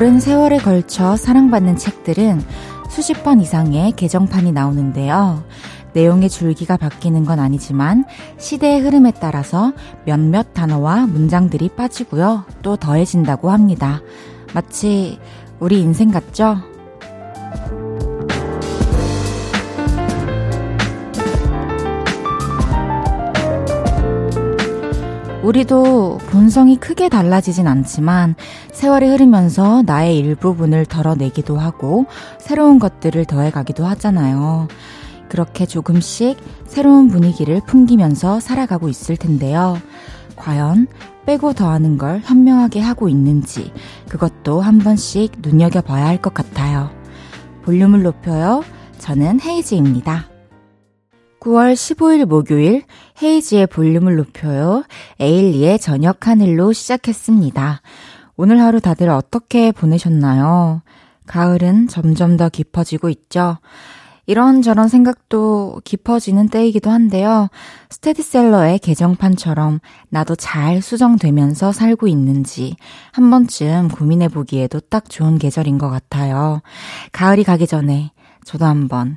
오랜 세월에 걸쳐 사랑받는 책들은 수십 번 이상의 개정판이 나오는데요. 내용의 줄기가 바뀌는 건 아니지만 시대의 흐름에 따라서 몇몇 단어와 문장들이 빠지고요. 또 더해진다고 합니다. 마치 우리 인생 같죠? 우리도 본성이 크게 달라지진 않지만 세월이 흐르면서 나의 일부분을 덜어내기도 하고 새로운 것들을 더해가기도 하잖아요. 그렇게 조금씩 새로운 분위기를 풍기면서 살아가고 있을 텐데요. 과연 빼고 더하는 걸 현명하게 하고 있는지 그것도 한 번씩 눈여겨봐야 할 것 같아요. 볼륨을 높여요. 저는 헤이즈입니다. 9월 15일 목요일 헤이지의 볼륨을 높여요. 에일리의 저녁 하늘로 시작했습니다. 오늘 하루 다들 어떻게 보내셨나요? 가을은 점점 더 깊어지고 있죠. 이런저런 생각도 깊어지는 때이기도 한데요. 스테디셀러의 개정판처럼 나도 잘 수정되면서 살고 있는지 한 번쯤 고민해 보기에도 딱 좋은 계절인 것 같아요. 가을이 가기 전에 저도 한번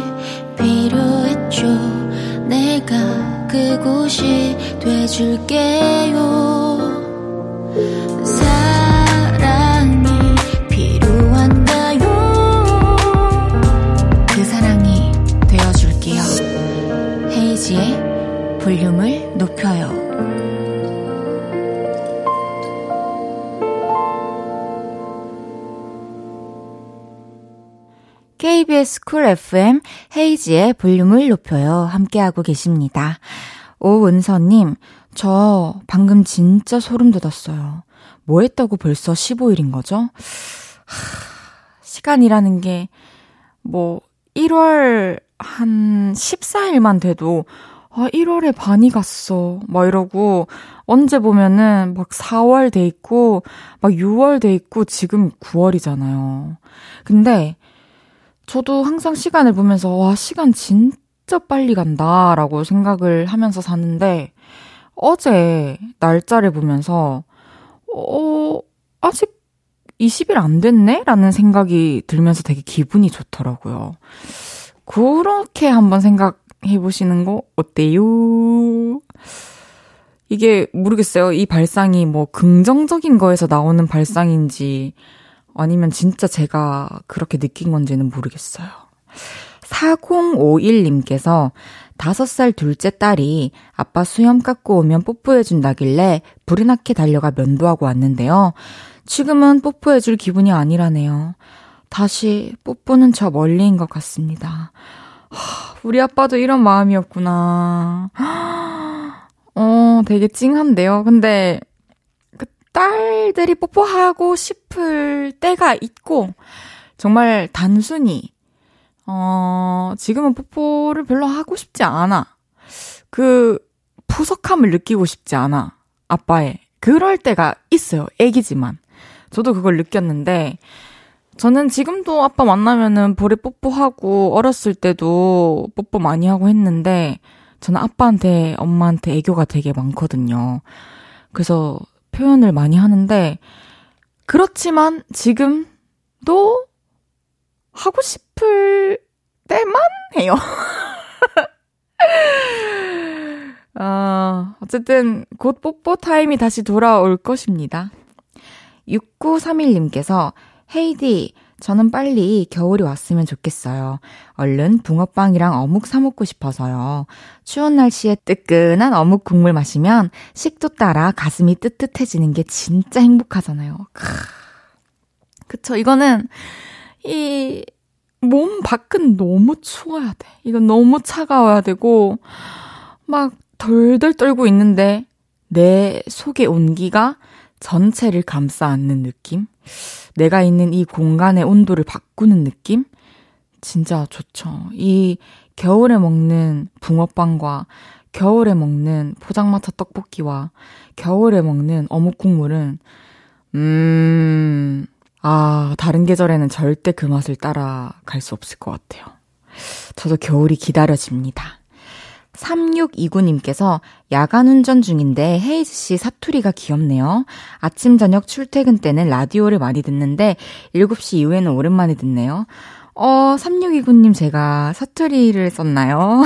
필요했죠. 내가 그곳이 돼줄게요. 그 볼륨을 높여요. KBS 쿨 FM 헤이지의 볼륨을 높여요. 함께하고 계십니다. 오은서님, 저 방금 진짜 소름 돋았어요. 뭐 했다고 벌써 15일인 거죠? 하, 시간이라는 게, 뭐, 1월 한 14일만 돼도, 아, 1월에 반이 갔어. 막 이러고, 언제 보면은 막 4월 돼 있고, 막 6월 돼 있고, 지금 9월이잖아요. 근데, 저도 항상 시간을 보면서, 와, 시간 진짜 빨리 간다, 라고 생각을 하면서 사는데, 어제 날짜를 보면서, 어, 아직 20일 안 됐네? 라는 생각이 들면서 되게 기분이 좋더라고요. 그렇게 한번 생각해 보시는 거 어때요? 이게 모르겠어요. 이 발상이 뭐 긍정적인 거에서 나오는 발상인지, 아니면 진짜 제가 그렇게 느낀 건지는 모르겠어요. 4051님께서 5살 둘째 딸이 아빠 수염 깎고 오면 뽀뽀해준다길래 불이 나게 달려가 면도하고 왔는데요. 지금은 뽀뽀해줄 기분이 아니라네요. 다시 뽀뽀는 저 멀리인 것 같습니다. 하, 우리 아빠도 이런 마음이었구나. 어, 되게 찡한데요. 근데 딸들이 뽀뽀하고 싶을 때가 있고, 정말 단순히, 어, 지금은 뽀뽀를 별로 하고 싶지 않아. 그, 푸석함을 느끼고 싶지 않아. 아빠의. 그럴 때가 있어요. 애기지만. 저도 그걸 느꼈는데, 저는 지금도 아빠 만나면은 볼에 뽀뽀하고, 어렸을 때도 뽀뽀 많이 하고 했는데, 저는 아빠한테, 엄마한테 애교가 되게 많거든요. 그래서 표현을 많이 하는데, 그렇지만 지금도 하고 싶을 때만 해요. 어, 어쨌든 곧 뽀뽀 타임이 다시 돌아올 것입니다. 6931님께서 헤이디, 저는 빨리 겨울이 왔으면 좋겠어요. 얼른 붕어빵이랑 어묵 사먹고 싶어서요. 추운 날씨에 뜨끈한 어묵 국물 마시면 식도 따라 가슴이 뜨뜻해지는 게 진짜 행복하잖아요. 크. 그쵸. 이거는, 이, 몸 밖은 너무 추워야 돼. 이건 너무 차가워야 되고, 막 덜덜 떨고 있는데, 내 속의 온기가 전체를 감싸 안는 느낌? 내가 있는 이 공간의 온도를 바꾸는 느낌? 진짜 좋죠. 이 겨울에 먹는 붕어빵과 겨울에 먹는 포장마차 떡볶이와 겨울에 먹는 어묵 국물은, 음, 아, 다른 계절에는 절대 그 맛을 따라갈 수 없을 것 같아요. 저도 겨울이 기다려집니다. 3629님께서 야간 운전 중인데 헤이즈 씨 사투리가 귀엽네요. 아침 저녁 출퇴근 때는 라디오를 많이 듣는데 7시 이후에는 오랜만에 듣네요. 어, 3629님 제가 사투리를 썼나요?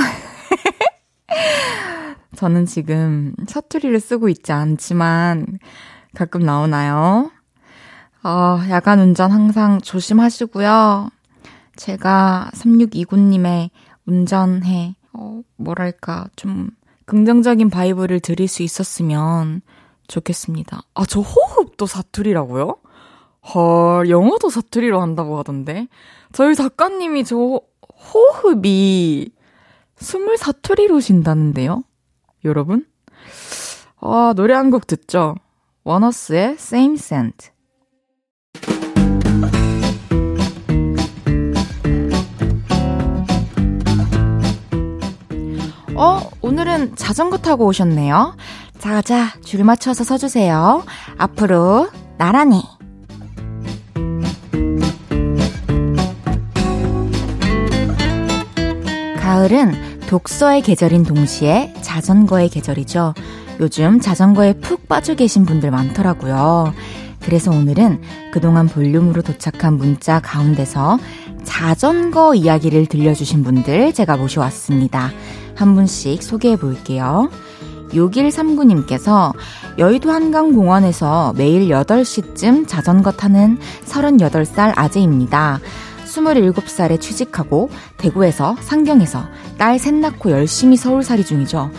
저는 지금 사투리를 쓰고 있지 않지만 가끔 나오나요? 어, 야간 운전 항상 조심하시고요. 제가 3629님의 운전에, 어, 뭐랄까, 좀 긍정적인 vibe를 드릴 수 있었으면 좋겠습니다. 아, 저 호흡도 사투리라고요? 헐, 영어도 사투리로 한다고 하던데. 저희 작가님이 저 호흡이 숨을 사투리로 쉰다는데요? 여러분? 아, 노래 한 곡 듣죠? 원어스의 Same Scent. 어, 오늘은 자전거 타고 오셨네요. 자 자, 줄 맞춰서 서주세요. 앞으로, 나란히. 가을은 독서의 계절인 동시에 자전거의 계절이죠. 요즘 자전거에 푹 빠져 계신 분들 많더라고요. 그래서 오늘은 그동안 볼륨으로 도착한 문자 가운데서 자전거 이야기를 들려주신 분들 제가 모셔왔습니다. 한 분씩 소개해 볼게요. 6139님께서 여의도 한강공원에서 매일 8시쯤 자전거 타는 38살 아재입니다. 27살에 취직하고 대구에서 상경에서 딸 셋 낳고 열심히 서울살이 중이죠.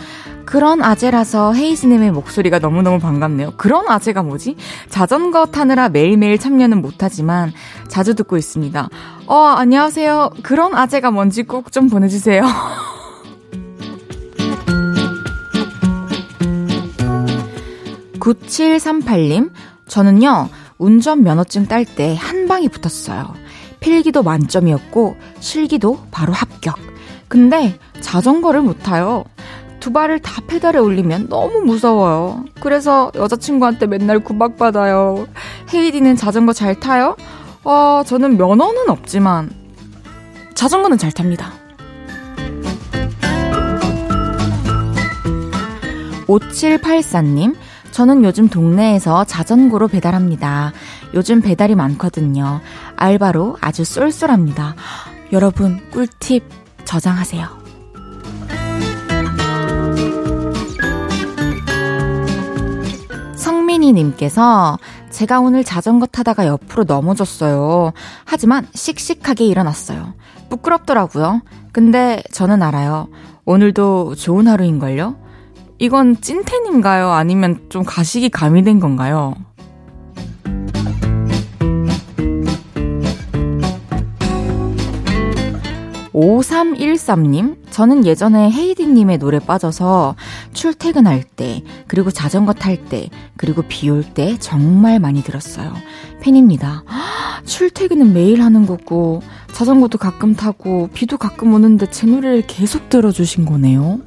그런 아재라서 헤이즈님의 목소리가 너무너무 반갑네요. 그런 아재가 뭐지? 자전거 타느라 매일매일 참여는 못하지만 자주 듣고 있습니다. 어, 안녕하세요. 그런 아재가 뭔지 꼭 좀 보내주세요. 9738님, 저는요, 운전면허증 딸 때 한 방이 붙었어요. 필기도 만점이었고, 실기도 바로 합격. 근데 자전거를 못 타요. 두 발을 다 페달에 올리면 너무 무서워요. 그래서 여자친구한테 맨날 구박받아요. 헤이디는 자전거 잘 타요? 어, 저는 면허는 없지만, 자전거는 잘 탑니다. 5784님, 저는 요즘 동네에서 자전거로 배달합니다. 요즘 배달이 많거든요. 알바로 아주 쏠쏠합니다. 여러분, 꿀팁 저장하세요. 성민이님께서 제가 오늘 자전거 타다가 옆으로 넘어졌어요. 하지만 씩씩하게 일어났어요. 부끄럽더라고요. 근데 저는 알아요. 오늘도 좋은 하루인걸요? 이건 찐텐인가요? 아니면 좀 가식이 가미된 건가요? 5313님, 저는 예전에 헤이디님의 노래 빠져서 출퇴근할 때, 그리고 자전거 탈 때, 그리고 비 올 때 정말 많이 들었어요. 팬입니다. 출퇴근은 매일 하는 거고, 자전거도 가끔 타고, 비도 가끔 오는데 제 노래를 계속 들어주신 거네요.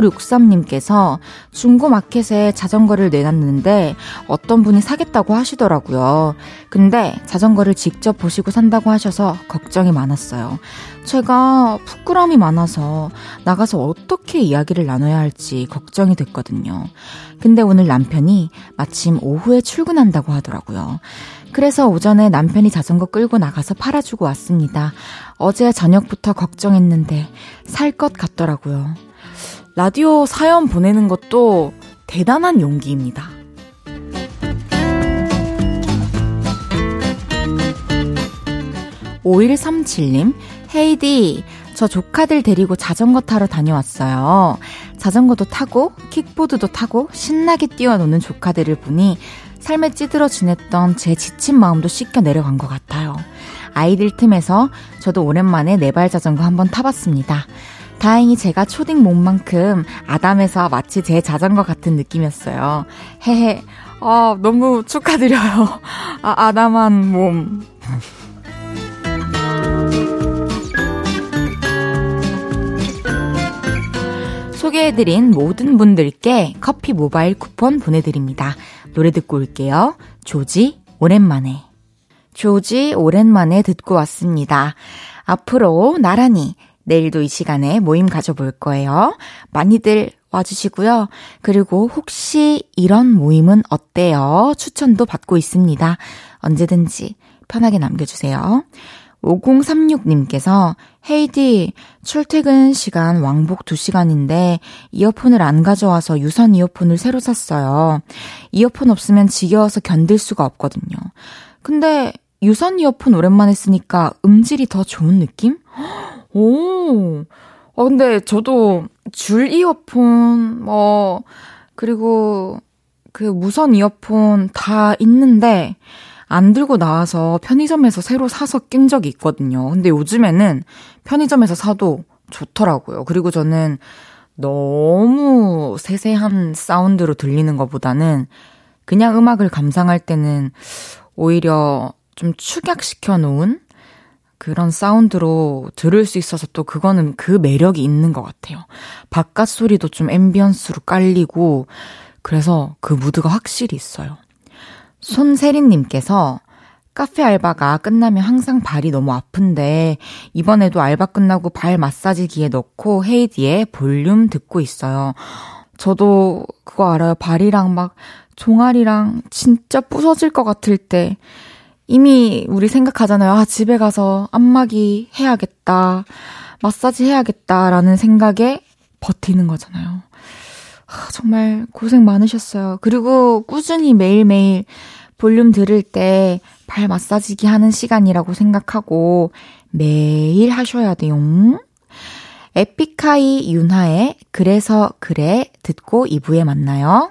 4563님께서 중고마켓에 자전거를 내놨는데 어떤 분이 사겠다고 하시더라고요. 근데 자전거를 직접 보시고 산다고 하셔서 걱정이 많았어요. 제가 부끄러움이 많아서 나가서 어떻게 이야기를 나눠야 할지 걱정이 됐거든요. 근데 오늘 남편이 마침 오후에 출근한다고 하더라고요. 그래서 오전에 남편이 자전거 끌고 나가서 팔아주고 왔습니다. 어제 저녁부터 걱정했는데 살 것 같더라고요. 라디오 사연 보내는 것도 대단한 용기입니다. 5137님, 헤이디, 저 조카들 데리고 자전거 타러 다녀왔어요. 자전거도 타고, 킥보드도 타고, 신나게 뛰어노는 조카들을 보니 삶에 찌들어 지냈던 제 지친 마음도 씻겨 내려간 것 같아요. 아이들 틈에서 저도 오랜만에 네발 자전거 한번 타봤습니다. 다행히 제가 초딩 몸만큼 아담해서 마치 제 자전거 같은 느낌이었어요. 헤헤. 아, 너무 축하드려요. 아, 아담한 몸. 소개해드린 모든 분들께 커피 모바일 쿠폰 보내드립니다. 노래 듣고 올게요. 조지, 오랜만에. 조지, 오랜만에 듣고 왔습니다. 앞으로 나란히 내일도 이 시간에 모임 가져볼 거예요. 많이들 와주시고요. 그리고 혹시 이런 모임은 어때요? 추천도 받고 있습니다. 언제든지 편하게 남겨주세요. 5036님께서 헤이디 출퇴근 시간 왕복 2시간인데 이어폰을 안 가져와서 유선 이어폰을 새로 샀어요. 이어폰 없으면 지겨워서 견딜 수가 없거든요. 근데 유선 이어폰 오랜만에 쓰니까 음질이 더 좋은 느낌? 오. 어, 근데 저도 줄 이어폰, 뭐, 그리고 그 무선 이어폰 다 있는데, 안 들고 나와서 편의점에서 새로 사서 낀 적이 있거든요. 근데 요즘에는 편의점에서 사도 좋더라고요. 그리고 저는 너무 세세한 사운드로 들리는 것보다는 그냥 음악을 감상할 때는 오히려 좀 축약시켜 놓은 그런 사운드로 들을 수 있어서 또 그거는 그 매력이 있는 것 같아요. 바깥 소리도 좀 ambience로 깔리고 그래서 그 무드가 확실히 있어요. 손세린님께서 카페 알바가 끝나면 항상 발이 너무 아픈데 이번에도 알바 끝나고 발 마사지기에 넣고 헤이디의 볼륨 듣고 있어요. 저도 그거 알아요. 발이랑 막 종아리랑 진짜 부서질 것 같을 때 이미 우리 생각하잖아요. 아, 집에 가서 안마기 해야겠다. 마사지 해야겠다라는 생각에 버티는 거잖아요. 아, 정말 고생 많으셨어요. 그리고 꾸준히 매일매일 볼륨 들을 때 발 마사지기 하는 시간이라고 생각하고 매일 하셔야 돼요. 에픽하이 윤하의 그래서 그래 듣고 2부에 만나요.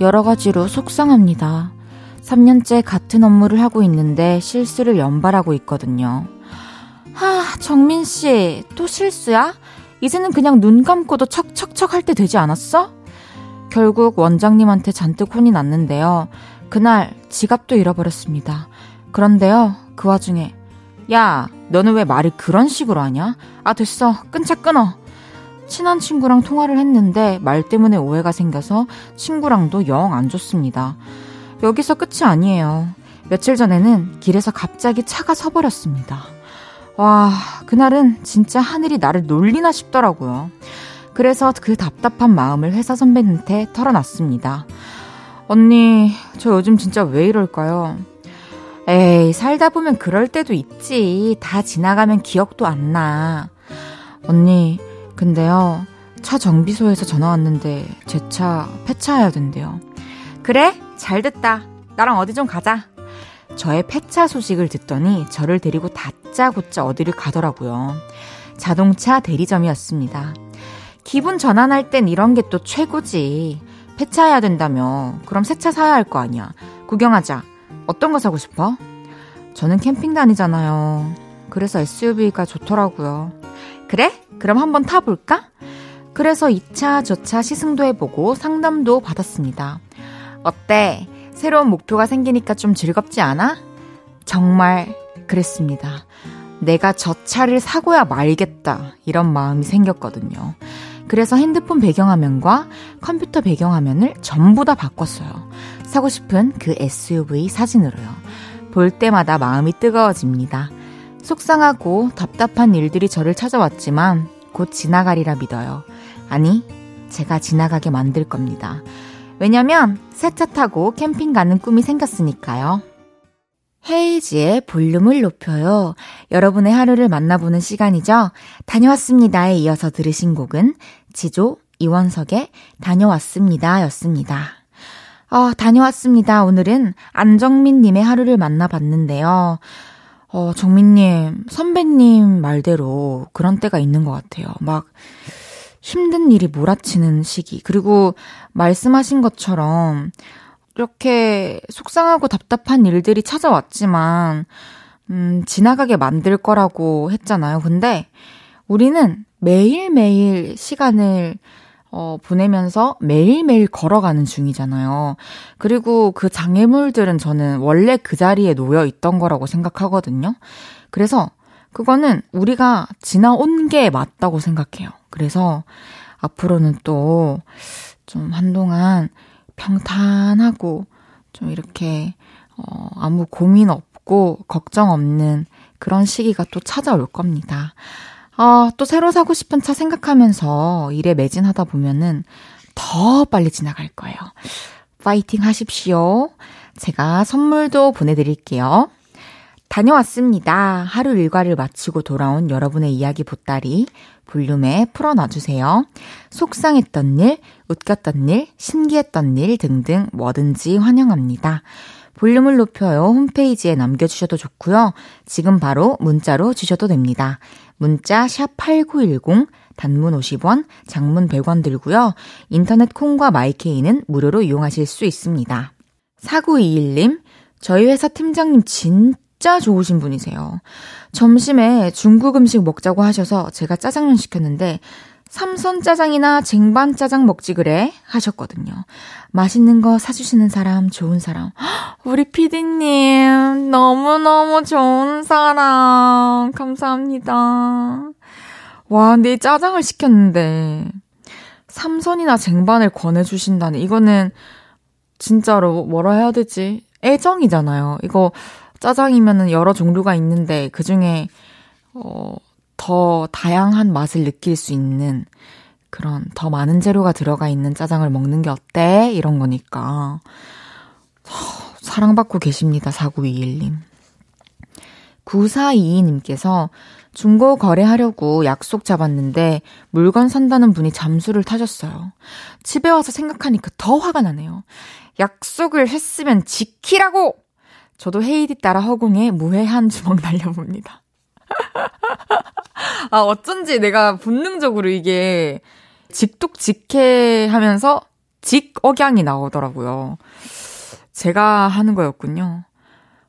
여러 가지로 속상합니다. 3년째 같은 업무를 하고 있는데 실수를 연발하고 있거든요. 하, 정민 씨, 또 실수야? 이제는 그냥 눈 감고도 척척척 할 때 되지 않았어? 결국 원장님한테 잔뜩 혼이 났는데요. 그날 지갑도 잃어버렸습니다. 그런데요, 그 와중에, 야, 너는 왜 말을 그런 식으로 하냐? 아, 됐어. 끊자 끊어. 친한 친구랑 통화를 했는데 말 때문에 오해가 생겨서 친구랑도 영 안 좋습니다. 여기서 끝이 아니에요. 며칠 전에는 길에서 갑자기 차가 서버렸습니다. 와, 그날은 진짜 하늘이 나를 놀리나 싶더라고요. 그래서 그 답답한 마음을 회사 선배한테 털어놨습니다. 언니, 저 요즘 진짜 왜 이럴까요? 에이, 살다 보면 그럴 때도 있지. 다 지나가면 기억도 안 나. 언니, 근데요, 차 정비소에서 전화 왔는데 제 차 폐차해야 된대요. 그래? 잘 됐다. 나랑 어디 좀 가자. 저의 폐차 소식을 듣더니 저를 데리고 다짜고짜 어디를 가더라고요. 자동차 대리점이었습니다. 기분 전환할 땐 이런 게 또 최고지. 폐차해야 된다며. 그럼 새 차 사야 할 거 아니야. 구경하자. 어떤 거 사고 싶어? 저는 캠핑 다니잖아요. 그래서 SUV가 좋더라고요. 그래? 그럼 한번 타볼까? 그래서 2차, 저차 시승도 해보고 상담도 받았습니다. 어때? 새로운 목표가 생기니까 좀 즐겁지 않아? 정말 그랬습니다. 내가 저 차를 사고야 말겠다. 이런 마음이 생겼거든요. 그래서 핸드폰 배경화면과 컴퓨터 배경화면을 전부 다 바꿨어요. 사고 싶은 그 SUV 사진으로요. 볼 때마다 마음이 뜨거워집니다. 속상하고 답답한 일들이 저를 찾아왔지만 곧 지나가리라 믿어요. 아니, 제가 지나가게 만들 겁니다. 왜냐면 새 차 타고 캠핑 가는 꿈이 생겼으니까요. 헤이지의 볼륨을 높여요. 여러분의 하루를 만나보는 시간이죠. 다녀왔습니다에 이어서 들으신 곡은 지조 이원석의 다녀왔습니다 였습니다. 어, 다녀왔습니다. 오늘은 안정민님의 하루를 만나봤는데요. 어, 정민님, 선배님 말대로 그런 때가 있는 것 같아요. 막 힘든 일이 몰아치는 시기. 그리고 말씀하신 것처럼 이렇게 속상하고 답답한 일들이 찾아왔지만, 음, 지나가게 만들 거라고 했잖아요. 근데 우리는 매일매일 시간을 어, 보내면서 매일매일 걸어가는 중이잖아요. 그리고 그 장애물들은 저는 원래 그 자리에 놓여 있던 거라고 생각하거든요. 그래서 그거는 우리가 지나온 게 맞다고 생각해요. 그래서 앞으로는 또 좀 한동안 평탄하고 좀 이렇게 어, 아무 고민 없고 걱정 없는 그런 시기가 또 찾아올 겁니다. 아, 또 새로 사고 싶은 차 생각하면서 일에 매진하다 보면은 더 빨리 지나갈 거예요. 파이팅 하십시오. 제가 선물도 보내드릴게요. 다녀왔습니다. 하루 일과를 마치고 돌아온 여러분의 이야기 보따리 볼륨에 풀어놔주세요. 속상했던 일, 웃겼던 일, 신기했던 일 등등 뭐든지 환영합니다. 볼륨을 높여요. 홈페이지에 남겨주셔도 좋고요. 지금 바로 문자로 주셔도 됩니다. 문자 샵 8910 단문 50원, 장문 100원 들고요. 인터넷 콩과 마이케이는 무료로 이용하실 수 있습니다. 4921님, 저희 회사 팀장님 진짜 좋으신 분이세요. 점심에 중국 음식 먹자고 하셔서 제가 짜장면 시켰는데 삼선 짜장이나 쟁반 짜장 먹지 그래 하셨거든요. 맛있는 거 사주시는 사람, 좋은 사람. 우리 피디님, 너무너무 좋은 사람. 감사합니다. 와, 내 짜장을 시켰는데, 삼선이나 쟁반을 권해 주신다는, 이거는 진짜로 뭐라 해야 되지? 애정이잖아요. 이거 짜장이면은 여러 종류가 있는데, 그 중에, 어, 더 다양한 맛을 느낄 수 있는 그런 더 많은 재료가 들어가 있는 짜장을 먹는 게 어때? 이런 거니까. 사랑받고 계십니다. 4921님. 9422님께서 중고 거래하려고 약속 잡았는데 물건 산다는 분이 잠수를 타셨어요. 집에 와서 생각하니까 더 화가 나네요. 약속을 했으면 지키라고! 저도 헤이디 따라 허공에 무해한 주먹 날려봅니다. 아, 어쩐지 내가 본능적으로 이게 직독직해 하면서 직억양이 나오더라고요. 제가 하는 거였군요.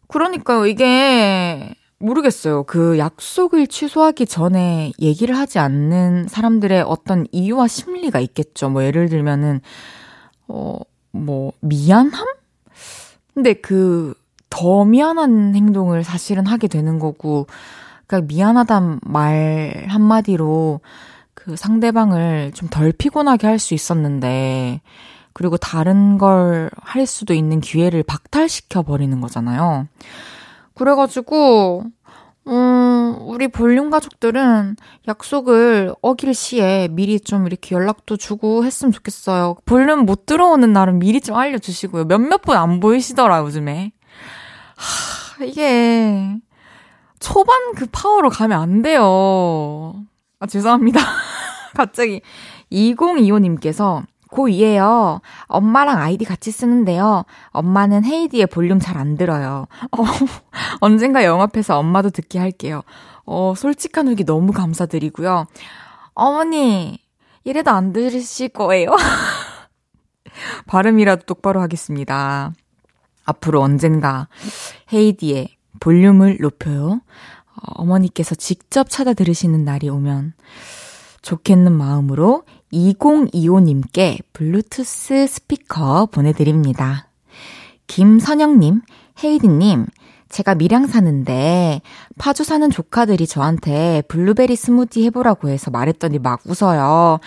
그러니까요, 이게 모르겠어요. 그 약속을 취소하기 전에 얘기를 하지 않는 사람들의 어떤 이유와 심리가 있겠죠. 뭐 예를 들면은, 어, 뭐, 미안함? 근데 그, 더 미안한 행동을 사실은 하게 되는 거고, 그러니까 미안하단 말 한마디로 그 상대방을 좀 덜 피곤하게 할 수 있었는데, 그리고 다른 걸 할 수도 있는 기회를 박탈시켜 버리는 거잖아요. 그래가지고, 음, 우리 볼륨 가족들은 약속을 어길 시에 미리 좀 이렇게 연락도 주고 했으면 좋겠어요. 볼륨 못 들어오는 날은 미리 좀 알려주시고요. 몇몇 분 안 보이시더라, 요즘에. 하, 이게, 초반 그 파워로 가면 안 돼요. 아, 죄송합니다. 갑자기 2025님께서 고2에요. 엄마랑 아이디 같이 쓰는데요. 엄마는 헤이디의 볼륨 잘 안 들어요. 어, 언젠가 영업해서 엄마도 듣게 할게요. 어, 솔직한 후기 너무 감사드리고요. 어머니, 이래도 안 들으실 거예요? 발음이라도 똑바로 하겠습니다. 앞으로 언젠가 헤이디의 볼륨을 높여요. 어, 어머니께서 직접 찾아 들으시는 날이 오면 좋겠는 마음으로 2025님께 블루투스 스피커 보내드립니다. 김선영님, 헤이디님, 제가 밀양 사는데 파주 사는 조카들이 저한테 블루베리 스무디 해보라고 해서 말했더니 막 웃어요.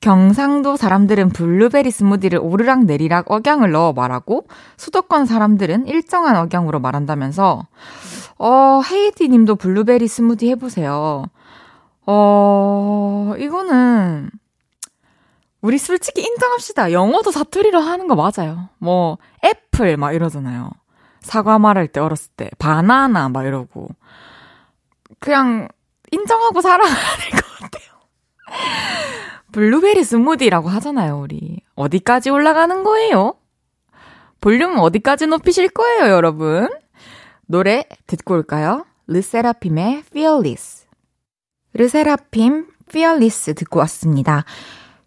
경상도 사람들은 블루베리 스무디를 오르락 내리락 억양을 넣어 말하고 수도권 사람들은 일정한 억양으로 말한다면서 어, 헤이디 님도 블루베리 스무디 해보세요. 어, 이거는 우리 솔직히 인정합시다. 영어도 사투리로 하는 거 맞아요. 뭐 애플 막 이러잖아요. 사과 말할 때 어렸을 때 바나나 막 이러고 그냥 인정하고 살아야 될 것 같아요. 블루베리 스무디라고 하잖아요, 우리. 어디까지 올라가는 거예요? 볼륨 어디까지 높이실 거예요, 여러분? 노래 듣고 올까요? 르세라핌의 Fearless. 르세라핌 Fearless 듣고 왔습니다.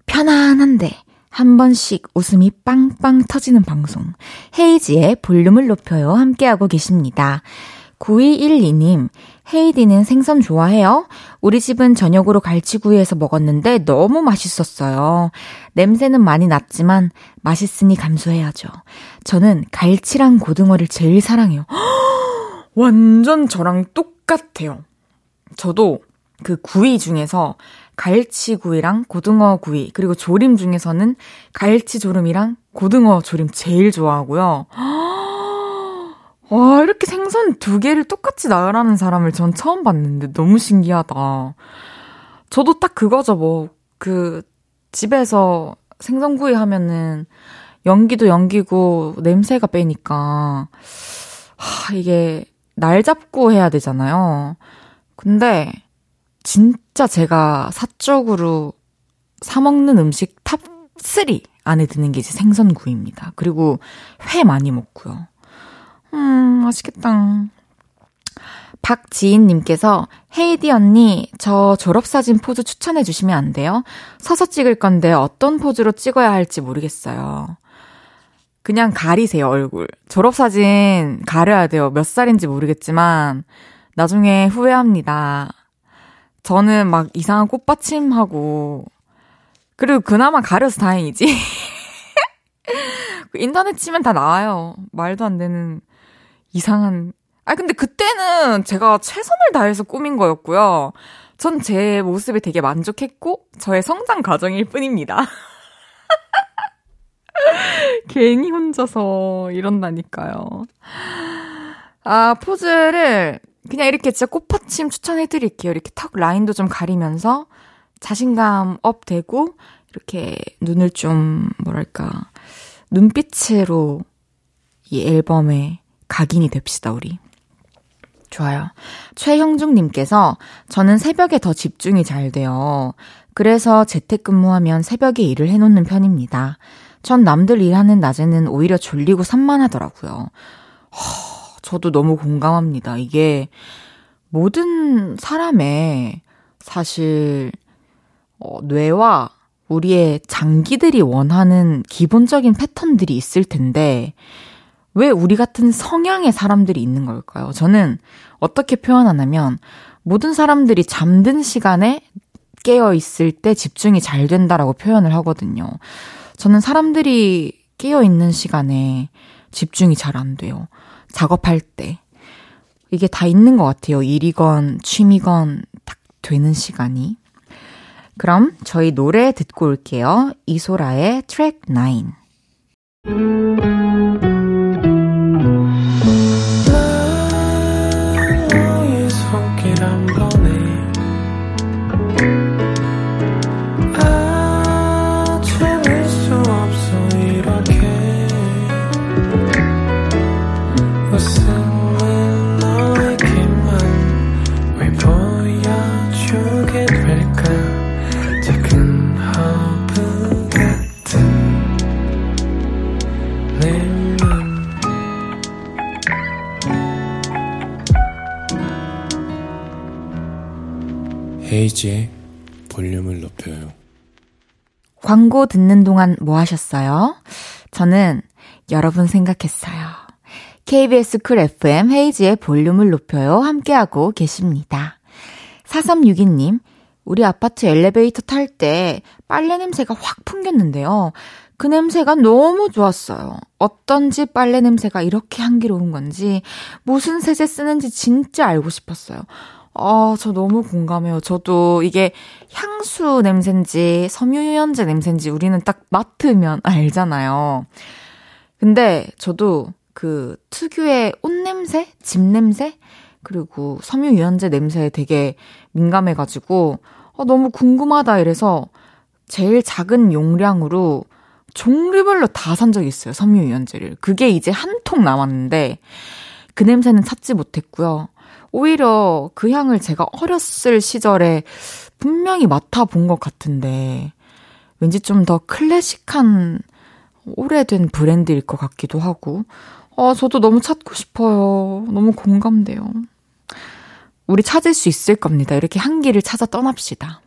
편안한데 한 번씩 웃음이 빵빵 터지는 방송. 헤이지의 볼륨을 높여요. 함께하고 계십니다. 9212님, 헤이디는 생선 좋아해요? 우리 집은 저녁으로 갈치구이에서 먹었는데 너무 맛있었어요. 냄새는 많이 났지만 맛있으니 감수해야죠. 저는 갈치랑 고등어를 제일 사랑해요. 완전 저랑 똑같아요. 저도 그 구이 중에서 갈치구이랑 고등어 구이, 그리고 조림 중에서는 갈치 조림이랑 고등어 조림 제일 좋아하고요. 와, 이렇게 생선 두 개를 똑같이 나열하는 사람을 전 처음 봤는데 너무 신기하다. 저도 딱 그거죠, 뭐. 그, 집에서 생선구이 하면은 연기도 연기고 냄새가 배니까, 하, 이게 날 잡고 해야 되잖아요. 근데 진짜 제가 사적으로 사먹는 음식 top 3 안에 드는 게 이제 생선구이입니다. 그리고 회 많이 먹고요. 음, 맛있겠다. 박지인님께서 헤이디 언니 저 졸업사진 포즈 추천해 주시면 안 돼요? 서서 찍을 건데 어떤 포즈로 찍어야 할지 모르겠어요. 그냥 가리세요 얼굴. 졸업사진 가려야 돼요. 몇 살인지 모르겠지만 나중에 후회합니다. 저는 막 이상한 꽃받침하고, 그리고 그나마 가려서 다행이지. 그 인터넷 치면 다 나와요. 말도 안 되는 이상한. 아, 근데 그때는 제가 최선을 다해서 꾸민 거였고요. 전 제 모습에 되게 만족했고, 저의 성장 과정일 뿐입니다. 괜히 혼자서 이런다니까요. 아, 포즈를 그냥 이렇게 진짜 꽃받침 추천해 드릴게요. 이렇게 턱 라인도 좀 가리면서 자신감 up 되고 이렇게 눈을 좀 뭐랄까 눈빛으로 이 앨범에 각인이 됩시다, 우리. 좋아요. 최형중님께서 저는 새벽에 더 집중이 잘 돼요. 그래서 재택근무하면 새벽에 일을 해놓는 편입니다. 전 남들 일하는 낮에는 오히려 졸리고 산만하더라고요. 허, 저도 너무 공감합니다. 이게 모든 사람의 사실 어, 뇌와 우리의 장기들이 원하는 기본적인 패턴들이 있을 텐데 왜 우리 같은 성향의 사람들이 있는 걸까요? 저는 어떻게 표현하냐면 모든 사람들이 잠든 시간에 깨어 있을 때 집중이 잘 된다라고 표현을 하거든요. 저는 사람들이 깨어 있는 시간에 집중이 잘 안 돼요. 작업할 때. 이게 다 있는 것 같아요. 일이건 취미건 딱 되는 시간이. 그럼 저희 노래 듣고 올게요. 이소라의 트랙 9. 헤이지의 볼륨을 높여요. 광고 듣는 동안 뭐 하셨어요? 저는 여러분 생각했어요. KBS 쿨 FM 헤이지의 볼륨을 높여요. 함께하고 계십니다. 4362님, 우리 아파트 엘리베이터 탈 때 빨래 냄새가 확 풍겼는데요. 그 냄새가 너무 좋았어요. 어떤지 빨래 냄새가 이렇게 향기로운 건지, 무슨 세제 쓰는지 진짜 알고 싶었어요. 아, 저 너무 공감해요. 저도 이게 향수 냄새인지 섬유유연제 냄새인지 우리는 딱 맡으면 알잖아요. 근데 저도 그 특유의 옷 냄새? 집 냄새? 그리고 섬유유연제 냄새에 되게 민감해가지고, 어, 너무 궁금하다 이래서 제일 작은 용량으로 종류별로 다 산 적이 있어요. 섬유유연제를. 그게 이제 한 통 남았는데, 그 냄새는 찾지 못했고요. 오히려 그 향을 제가 어렸을 시절에 분명히 맡아본 것 같은데, 왠지 좀 더 클래식한 오래된 브랜드일 것 같기도 하고, 아, 저도 너무 찾고 싶어요. 너무 공감돼요. 우리 찾을 수 있을 겁니다. 이렇게 향기를 찾아 떠납시다.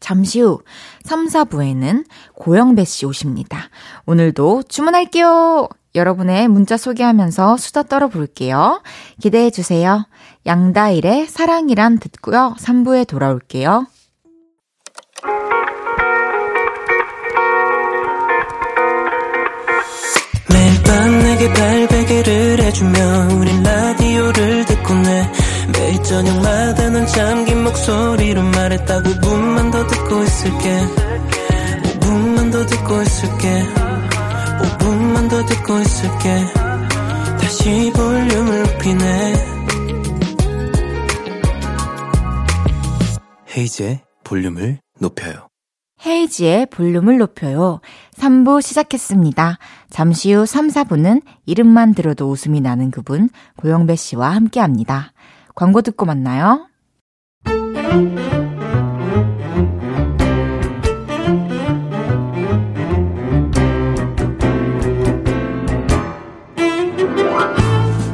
잠시 후 3, 4부에는 고영배 씨 오십니다. 오늘도 주문할게요! 여러분의 문자 소개하면서 수다 떨어볼게요. 기대해 주세요. 양다일의 사랑이란 듣고요. 3부에 돌아올게요. 매일 밤 내게 발베개를 해주며 우린 라디오를 듣고 내 매일 저녁마다 넌 잠긴 목소리로 말했다 5분만 더 듣고 있을게 5분만 더 듣고 있을게 5분만 더 듣고 있을게 다시 볼륨을 높이네 헤이즈의 볼륨을 높여요 헤이지의 볼륨을 높여요. 3부 시작했습니다. 잠시 후 3, 4부는 이름만 들어도 웃음이 나는 그분, 고영배 씨와 함께 합니다. 광고 듣고 만나요.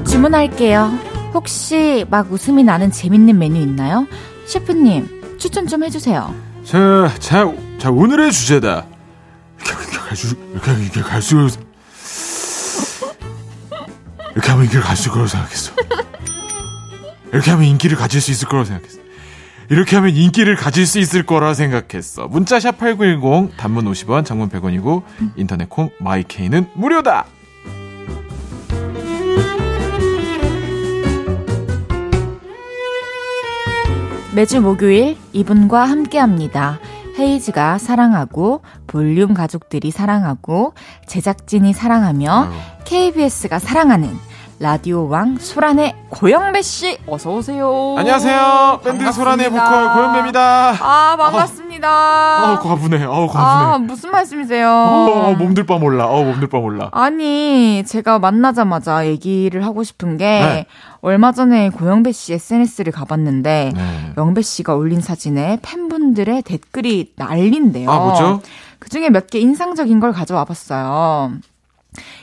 주문할게요. 혹시 막 웃음이 나는 재밌는 메뉴 있나요? 셰프님, 추천 좀 해주세요. 자, 자, 자, 오늘의 주제다. 이렇게 이렇게, 이렇게 갈수록, 이렇게 하면 인기를 가질 거라고 생각했어. 이렇게 하면 인기를 가질 수 있을 거라고 생각했어. 이렇게 하면 인기를 가질 수 있을 거라 생각했어. 문자샵 8910, 단문 50원, 장문 100원이고, 인터넷 콩, 마이케이는 무료다! 매주 목요일 이분과 함께 합니다. 헤이즈가 사랑하고, 볼륨 가족들이 사랑하고, 제작진이 사랑하며, KBS가 사랑하는 라디오 왕 소란의 고영배 씨 어서 오세요. 안녕하세요. 밴드 소란의 보컬 고영배입니다. 아 반갑습니다. 아, 어, 과분해. 어, 과분해. 아 무슨 말씀이세요? 어, 어, 몸들 바 몰라. 어, 몸들 바 몰라. 아니 제가 만나자마자 얘기를 하고 싶은 게 네. 얼마 전에 고영배 씨 SNS를 가봤는데 네. 영배 씨가 올린 사진에 팬분들의 댓글이 난린데요. 아 뭐죠? 그 중에 몇 개 인상적인 걸 가져와 봤어요.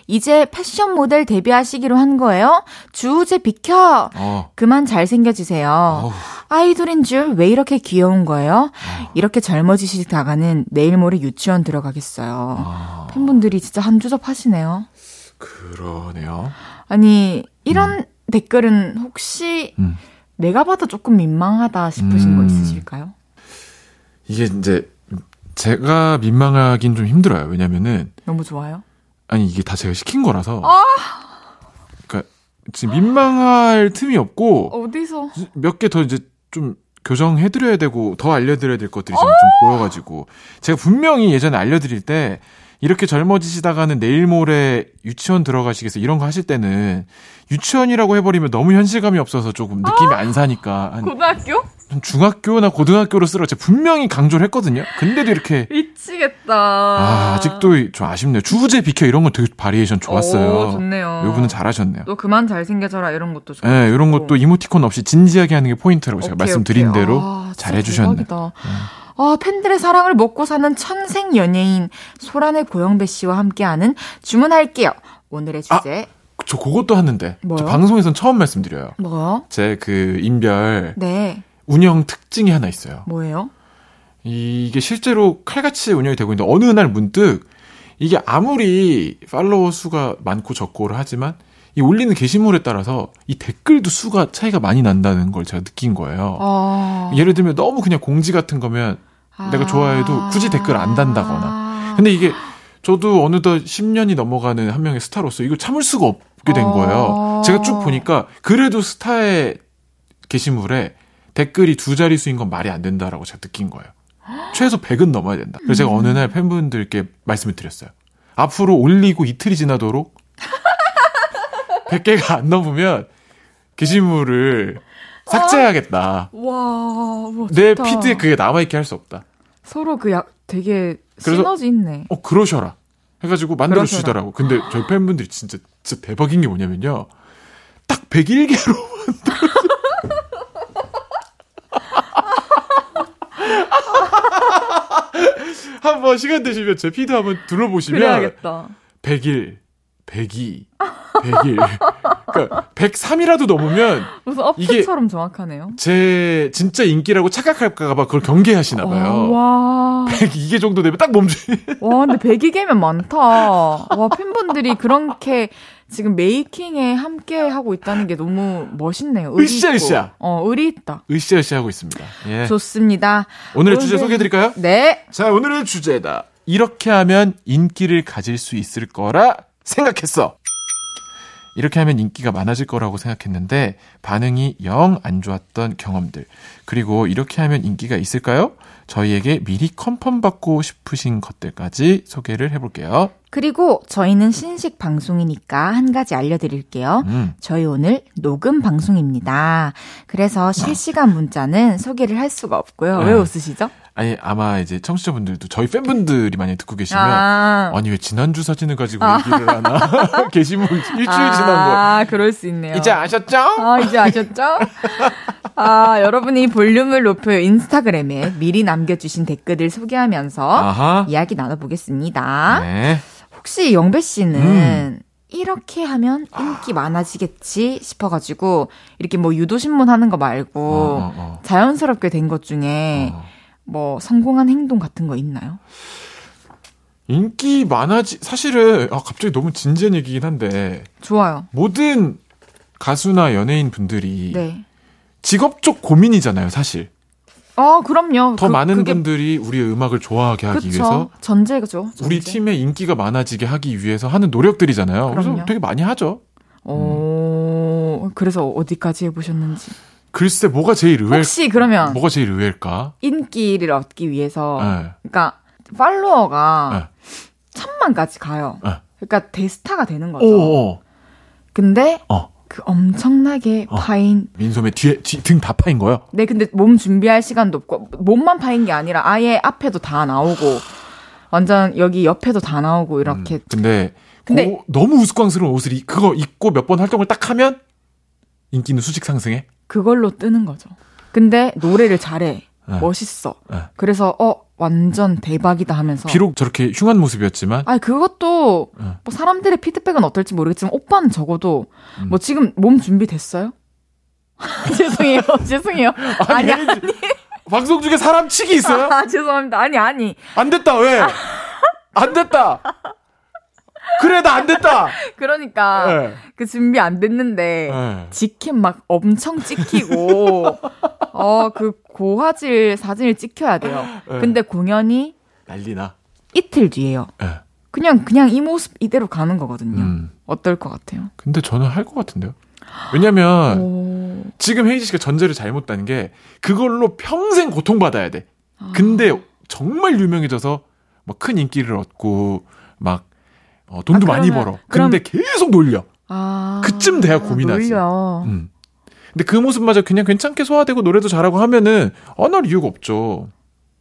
이제 패션 모델 데뷔하시기로 한 거예요? 주우재 비켜! 어. 그만 잘생겨지세요. 어. 아이돌인 줄 왜 이렇게 귀여운 거예요? 어. 이렇게 젊어지시다가는 내일 모레 유치원 들어가겠어요. 어. 팬분들이 진짜 한 주접 하시네요. 그러네요. 아니, 이런 음. 댓글은 혹시 음. 내가 봐도 조금 민망하다 싶으신 음. 거 있으실까요? 이게 이제 제가 민망하긴 좀 힘들어요. 왜냐면은 너무 좋아요. 아니 이게 다 제가 시킨 거라서. 아! 그러니까 지금 민망할 틈이 없고 어디서 몇 개 더 이제 좀 교정해드려야 되고 더 알려드려야 될 것들이 지금 좀 어! 보여가지고 제가 분명히 예전에 알려드릴 때 이렇게 젊어지시다가는 내일 모레 유치원 들어가시겠어 이런 거 하실 때는 유치원이라고 해버리면 너무 현실감이 없어서 조금 느낌이 아, 안 사니까 한 고등학교? 중학교나 고등학교로 쓰라고 제가 분명히 강조를 했거든요. 근데도 이렇게 미치겠다. 아, 아직도 좀 아쉽네요. 주제 비켜 이런 거 되게 variation 좋았어요. 오, 좋네요. 요 분은 잘하셨네요. 또 그만 잘생겨져라 이런 것도 좋고. 네, 이런 것도 이모티콘 없이 진지하게 하는 게 포인트라고 제가 오케이, 말씀드린 오케이. 대로 아, 잘해주셨네요. 아, 팬들의 사랑을 먹고 사는 천생 연예인 소란의 고영배 씨와 함께하는 주문할게요. 오늘의 아, 주제. 아, 저 그것도 하는데. 뭐요? 저 방송에선 처음 말씀드려요. 뭐요? 제 그 인별 네. 운영 특징이 하나 있어요. 뭐예요? 이게 실제로 칼같이 운영이 되고 있는데 어느 날 문득 이게 아무리 팔로워 수가 많고 적고를 하지만 이 올리는 게시물에 따라서 이 댓글도 수가 차이가 많이 난다는 걸 제가 느낀 거예요. 어... 예를 들면 너무 그냥 공지 같은 거면 아... 내가 좋아해도 굳이 댓글 안 단다거나. 근데 이게 저도 어느덧 10년이 넘어가는 한 명의 스타로서 이걸 참을 수가 없게 된 거예요. 아. 제가 쭉 보니까 그래도 스타의 게시물에 댓글이 두 자릿수인 건 말이 안 된다라고 제가 느낀 거예요. 최소 100은 넘어야 된다. 그래서 제가 어느 날 팬분들께 말씀을 드렸어요. 앞으로 올리고 이틀이 지나도록 100개가 안 넘으면 게시물을 삭제해야겠다. 와, 와 내. 피드에 그게 남아있게 할 수 없다. 서로 그 약 되게 그래서- 시너지 있네. 어, 그러셔라. 해가지고 만들어 그러셔라. 주시더라고. 근데 저희 팬분들이 진짜, 진짜 대박인 게 뭐냐면요. 딱 101개로. 한번 시간 되시면 제 피드 한번 둘러보시면 그래야겠다. 101, 102, 101. 그러니까 103이라도 넘으면 무슨 어플처럼 정확하네요. 제 진짜 인기라고 착각할까 봐 그걸 경계하시나 봐요. 와, 102개 정도 되면 딱 멈추. 와, 근데 102개면 많다. 와, 팬분들이 그렇게 지금 메이킹에 함께 하고 있다는 게 너무 멋있네요. 으쌰으쌰. 어, 의리 있다. 으쌰으쌰 하고 있습니다. 예. 좋습니다. 오늘의 주제 오늘- 소개해 드릴까요? 네. 자, 오늘의 주제다. 이렇게 하면 인기를 가질 수 있을 거라 생각했어. 이렇게 하면 인기가 많아질 거라고 생각했는데 반응이 영 안 좋았던 경험들. 그리고 이렇게 하면 인기가 있을까요? 저희에게 미리 컨펌 받고 싶으신 것들까지 소개를 해볼게요. 그리고 저희는 신식 방송이니까 한 가지 알려드릴게요. 음. 저희 오늘 녹음 방송입니다. 그래서 실시간 문자는 소개를 할 수가 없고요. 왜 아. 웃으시죠? 아니, 아마 이제 청취자분들도 저희 팬분들이 많이 듣고 계시면 아, 아니 왜 지난주 사진을 가지고 얘기를 하나 게시물 일주일 아, 지난 거 그럴 수 있네요. 이제 아셨죠? 아, 이제 아셨죠? 아, 여러분이 볼륨을 높여요 인스타그램에 미리 남겨주신 댓글을 소개하면서 아하 이야기 나눠보겠습니다. 네 혹시 영배 씨는 음. 이렇게 하면 인기 많아지겠지 싶어가지고 이렇게 뭐 유도신문 하는 거 말고 어, 어, 어. 자연스럽게 된 것 중에 어. 뭐 성공한 행동 같은 거 있나요? 인기 많아지 사실은 아 갑자기 너무 진지한 얘기긴 한데 좋아요. 모든 가수나 연예인 분들이 네. 직업적 고민이잖아요 사실 어, 그럼요. 더 그- 많은 그게- 분들이 우리의 음악을 좋아하게 하기 그쵸. 위해서 전제죠. 우리 전제. 팀의 인기가 많아지게 하기 위해서 하는 노력들이잖아요 그래서 그럼요. 되게 많이 하죠 어, 그래서 어디까지 해보셨는지. 글쎄 뭐가 제일 의외 혹시 그러면 뭐가 제일 의외일까 인기를 얻기 위해서, 네. 그러니까 팔로워가 네. 천만까지 가요. 네. 그러니까 대스타가 되는 거죠. 오, 근데 어. 그 엄청나게 어. 파인 민소매 뒤에 등 다 파인 거요? 네, 근데 몸 준비할 시간도 없고, 몸만 파인 게 아니라 아예 앞에도 다 나오고, 완전 여기 옆에도 다 나오고, 이렇게. 음, 근데, 근데- 고- 너무 우스꽝스러운 옷을 이- 그거 입고 몇 번 활동을 딱 하면 인기는 수직 상승해. 그걸로 뜨는 거죠. 근데 노래를 잘해. 네. 멋있어. 네. 그래서, 어, 완전 대박이다 하면서. 비록 저렇게 흉한 모습이었지만 아니, 그것도, 네. 뭐 사람들의 피드백은 어떨지 모르겠지만, 오빠는 적어도, 음. 뭐 지금 몸 준비됐어요? 죄송해요, 죄송해요. 아니, 아니. 방송 중에 사람 치기 있어요? 아, 죄송합니다. 아니, 아니. 안 됐다 왜? 안 됐다. 그래 나안 됐다. 그러니까, 네. 그 준비 안 됐는데, 네. 직캠 막 엄청 찍히고, 어, 그 고화질 사진을 찍혀야 돼요. 네. 근데 공연이 난리나. 이틀 뒤에요. 네. 그냥, 그냥 이 모습 이대로 가는 거거든요. 음. 어떨 것 같아요? 근데 저는 할 것 같은데요. 왜냐면 오. 지금 헤이지 씨가 전제를 잘못 딴게 그걸로 평생 고통받아야 돼. 아. 근데 정말 유명해져서 뭐 큰 인기를 얻고 막 어, 돈도 아, 많이 벌어. 그럼- 근데 계속 놀려. 아. 그쯤 돼야 고민하지. 놀려. 음. 근데 그 모습마저 그냥 괜찮게 소화되고 노래도 잘하고 하면은 어날 이유가 없죠.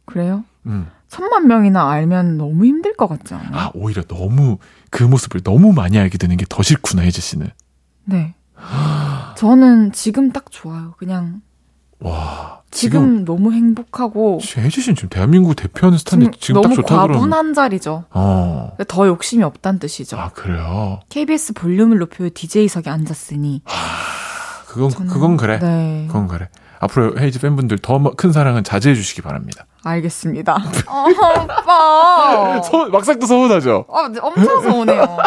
그래요? 음. 천만 명이나 알면 너무 힘들 것 같지 않아요? 아 오히려 너무 그 모습을 너무 많이 알게 되는 게 더 싫구나 혜지 씨는. 네. 저는 지금 딱 좋아요. 그냥 와 지금, 너무 행복하고 혜지 씨는 지금 대한민국 대표하는 스타인데 지금, 지금, 딱 너무 좋다 그러면. 과분한 자리죠. 어. 근데 더 욕심이 없다는 뜻이죠. 아 그래요. KBS 볼륨을 높여 DJ석에 앉았으니 그건 저는 그건 그래. 네. 그건 그래. 앞으로 헤이즈 팬분들 더 큰 사랑은 자제해 주시기 바랍니다. 알겠습니다. 어, 오빠. 서, 막상도 서운하죠? 아, 네, 엄청 서운해요.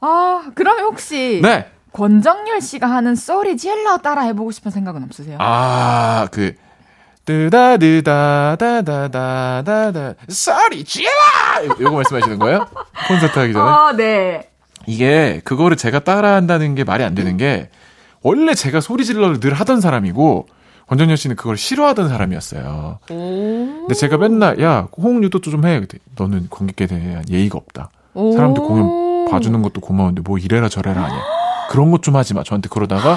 아, 그러면 혹시 네. 권정열 씨가 하는 소리 질러 따라 해보고 싶은 생각은 없으세요? 아, 그, 뜨다드다다다다 다다 소리 질러 요거 말씀하시는 거예요? 콘서트 하기 전에? 아, 네. 이게 그거를 제가 따라 한다는 게 말이 안 되는 게 원래 제가 소리 질러를 늘 하던 사람이고 권정열 씨는 그걸 싫어하던 사람이었어요. 근데 제가 맨날 야 유도 좀 해. 너는 관객에 대한 예의가 없다. 사람들 공연 봐주는 것도 고마운데 뭐 이래라 저래라 아니야. 그런 것 좀 하지 마. 저한테 그러다가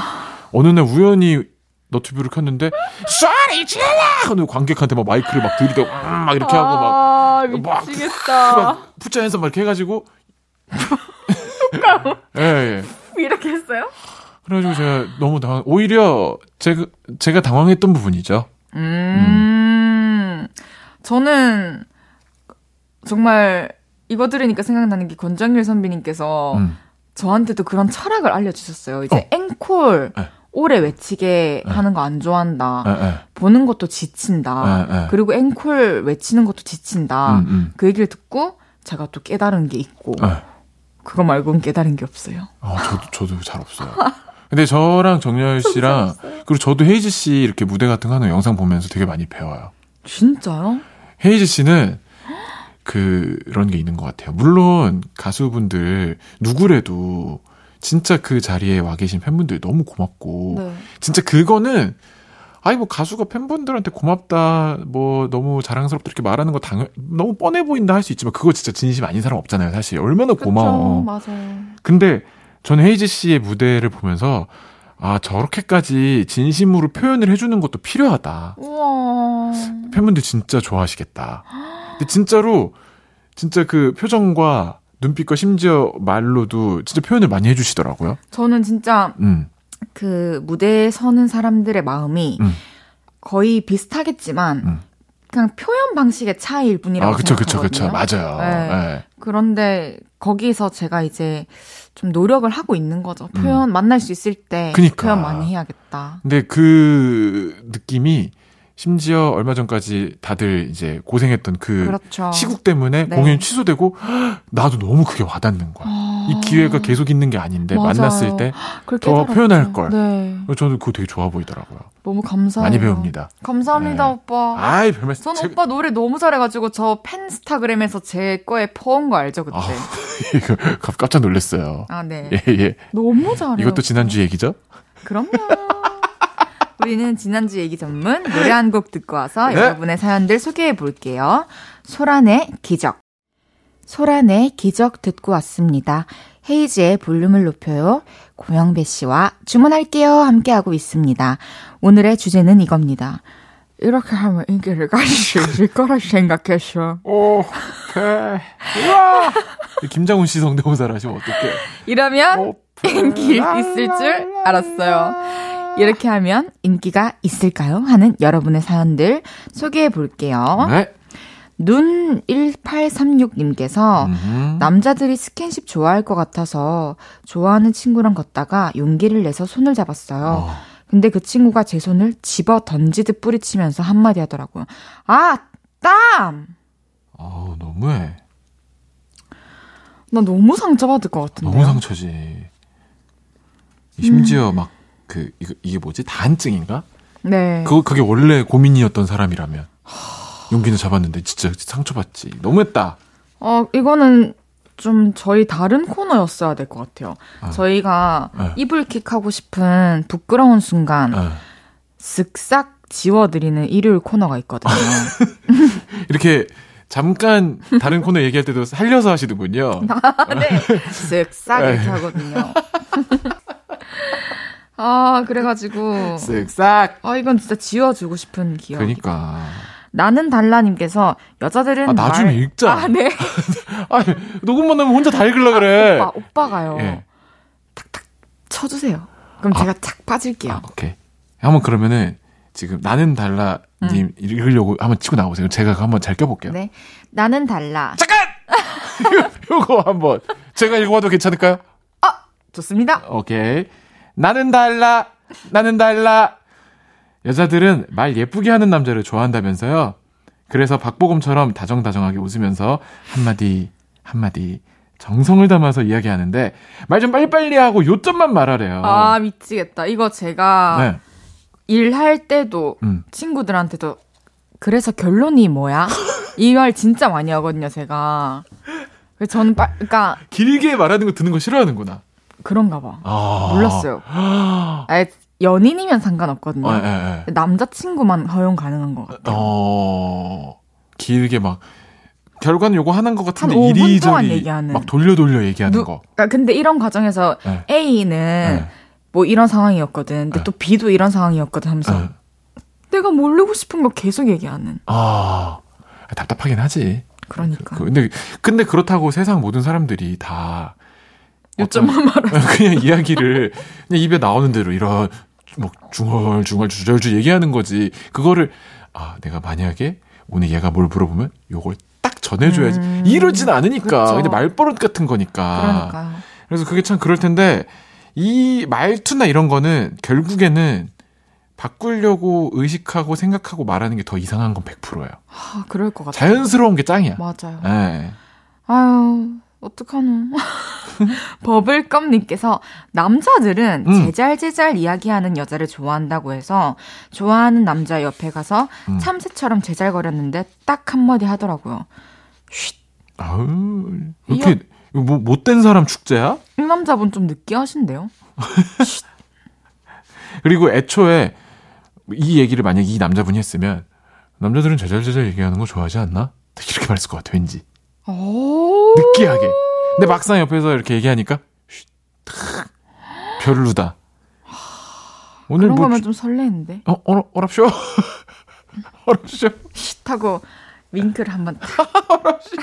어느 날 우연히 너튜브를 켰는데 쏘리 질러! 하는 관객한테 막 마이크를 막 들이대고 음, 막 이렇게 하고 막 아, 막, 미치겠다. 막 푸자해서 막 이렇게 해가지고 예, 예. 이렇게 했어요? 그래가지고 제가 너무 당황, 오히려 제가, 제가 당황했던 부분이죠. 음, 저는 정말 이거 들으니까 생각나는 게 권정일 선배님께서 음. 저한테도 그런 철학을 알려주셨어요. 이제 어. 앵콜 네. 오래 외치게 네. 하는 거 안 좋아한다. 예, 예. 보는 것도 지친다. 예, 예. 그리고 앵콜 외치는 것도 지친다. 음, 음. 그 얘기를 듣고 제가 또 깨달은 게 있고 예. 그거 말고는 깨달은 게 없어요. 아, 저도, 저도 잘 없어요. 근데 저랑 정열 씨랑, 그리고 저도 헤이즈 씨 이렇게 무대 같은 거 하는 영상 보면서 되게 많이 배워요. 진짜요? 헤이즈 씨는 그런 게 있는 것 같아요. 물론 가수분들 누구래도 진짜 그 자리에 와 계신 팬분들 너무 고맙고 네. 진짜 그거는 아니 뭐 가수가 팬분들한테 고맙다 뭐 너무 자랑스럽다 이렇게 말하는 거 당연 너무 뻔해 보인다 할 수 있지만 그거 진짜 진심 아닌 사람 없잖아요 사실 얼마나 고마워 그쵸, 맞아요. 근데 저는 헤이즈 씨의 무대를 보면서 아 저렇게까지 진심으로 표현을 해주는 것도 필요하다 우와. 팬분들 진짜 좋아하시겠다. 근데 진짜로 진짜 그 표정과 눈빛과 심지어 말로도 진짜 표현을 많이 해주시더라고요. 저는 진짜 음, 그 무대에 서는 사람들의 마음이 음. 거의 비슷하겠지만 음. 그냥 표현 방식의 차이일 뿐이라고 아 그쵸 그쵸 생각하거든요. 그쵸 맞아요. 네. 네. 그런데 거기서 제가 이제 좀 노력을 하고 있는 거죠. 표현 만날 수 있을 때 음. 그니까. 표현 많이 해야겠다. 근데 그 느낌이 심지어 얼마 전까지 다들 이제 고생했던 그 그렇죠. 시국 때문에 네. 공연이 취소되고 나도 너무 그게 와닿는 거야. 이 기회가 계속 있는 게 아닌데 맞아요. 만났을 때 더. 표현할 걸. 네. 저는 그거 되게 좋아 보이더라고요. 너무 감사해요. 많이 배웁니다. 감사합니다, 네. 오빠. 아이 별 말씀. 전 제가- 오빠 노래 너무 잘해가지고 저 팬스타그램에서 제 거에 퍼온 거 알죠 그때? 아, 이거 갑- 깜짝 놀랐어요. 아, 네. 예, 예. 너무 잘해요. 이것도 지난주 얘기죠? 그럼요. 우리는 지난주 얘기 전문 노래 한 곡 듣고 와서 네. 여러분의 사연들 소개해 볼게요. 소란의 기적. 소란의 기적 듣고 왔습니다. 헤이즈의 볼륨을 높여요. 고영배 씨와 주문할게요. 함께하고 있습니다. 오늘의 주제는 이겁니다. 이렇게 하면 인기를 가질 수 있을 거라 생각했어. 오 케이. 우와! 김장훈 씨 성대모사를 하시면 어떡해. 이러면 인기 있을 줄 알았어요. 이렇게 하면 인기가 있을까요? 하는 여러분의 사연들 소개해 볼게요. 네. 눈 1836님께서 음흠. 남자들이 스킨십 좋아할 것 같아서 좋아하는 친구랑 걷다가 용기를 내서 손을 잡았어요. 어. 근데 그 친구가 제 손을 집어 던지듯 뿌리치면서 한마디 하더라고요. 아, 땀! 어우, 너무해. 나 너무 상처받을 것 같은데. 너무 상처지. 심지어 막, 그, 이거, 이게 뭐지? 다한증인가? 네. 그거, 그게 원래 고민이었던 사람이라면. 용기는 잡았는데 진짜 상처받지. 너무했다. 어, 이거는 좀 저희 다른 코너였어야 될 것 같아요. 아. 저희가 네. 이불킥 하고 싶은 부끄러운 순간 어. 쓱싹 지워드리는 일요일 코너가 있거든요. 이렇게 잠깐 다른 코너 얘기할 때도 살려서 하시는군요. 네. 쓱싹 이렇게 하거든요. 아, 그래가지고. 쓱싹. 아, 이건 진짜 지워주고 싶은 기억. 그러니까. 나는 달라님께서 여자들은 아, 나중에 말... 읽자. 아, 네. 아, 녹음만 하면 혼자 다 읽으려 그래. 오빠, 오빠 가요. 예. 쳐주세요. 그럼 제가 착 빠질게요. 아, 오케이. 한번 그러면은 지금 나는 달라님 음. 읽으려고 한번 치고 나오세요. 제가 한번 잘 껴볼게요. 네. 나는 달라. 잠깐! 요거 한번 제가 읽어봐도 괜찮을까요? 좋습니다. 오케이. 나는 달라. 나는 달라. 여자들은 말 예쁘게 하는 남자를 좋아한다면서요. 그래서 박보검처럼 다정다정하게 웃으면서 한마디 한마디 정성을 담아서 이야기하는데 말 좀 빨리빨리 하고 요점만 말하래요. 아, 미치겠다. 이거 제가 네. 일할 때도 음. 친구들한테도 그래서 결론이 뭐야? 이말 진짜 많이 하거든요, 제가. 그래서 저는 빠, 그러니까 길게 말하는 거 듣는 거 싫어하는구나. 그런가 봐. 아. 몰랐어요. 아예 연인이면 상관없거든요. 아, 예, 예. 남자친구만 허용 가능한 것 같아요. 어, 길게 막 결과는 요거 하는 것 같은데 이리저리 얘기하는. 막 돌려 돌려 얘기하는 누, 거. 그러니까 근데 이런 과정에서 네. A는 네. 뭐 이런 상황이었거든. 근데 네. 또 B도 이런 상황이었거든 하면서 네. 내가 모르고 싶은 거 계속 얘기하는. 아 답답하긴 하지. 그러니까. 그, 근데 근데 그렇다고 세상 모든 사람들이 다 요점만 말하 그냥 이야기를 그냥 입에 나오는 대로 이런 뭐 중얼 중얼 주절주 얘기하는 거지. 그거를 아 내가 만약에 오늘 얘가 뭘 물어보면 요걸 딱 전해줘야지. 음, 이러진 않으니까. 그쵸. 근데 말버릇 같은 거니까. 그러니까. 그래서 그게 참 그럴 텐데 이 말투나 이런 거는 결국에는 바꾸려고 의식하고 생각하고 말하는 게 더 이상한 건 100%예요. 아, 그럴 것 같아요. 자연스러운 게 짱이야. 맞아요. 네. 아유, 어떡하노. 버블껌님께서 남자들은 음. 제잘제잘 이야기하는 여자를 좋아한다고 해서 좋아하는 남자 옆에 가서 음. 참새처럼 제잘거렸는데 딱 한마디 하더라고요. 쉿. 아우, 이렇게 뭐 못된 사람 축제야? 이 남자분 좀 느끼하신데요? 그리고 애초에 이 얘기를 만약 이 남자분이 했으면 남자들은 제잘제잘 얘기하는 거 좋아하지 않나? 이렇게 말했을 것 같아 왠지. 느끼하게. 근데 막상 옆에서 이렇게 얘기하니까 별로다. 오늘 그런 뭐 거면 좀 설레는데. 어, 어, 어랍쇼? 어랍쇼? 하고 윙크를 한번 어랍쇼.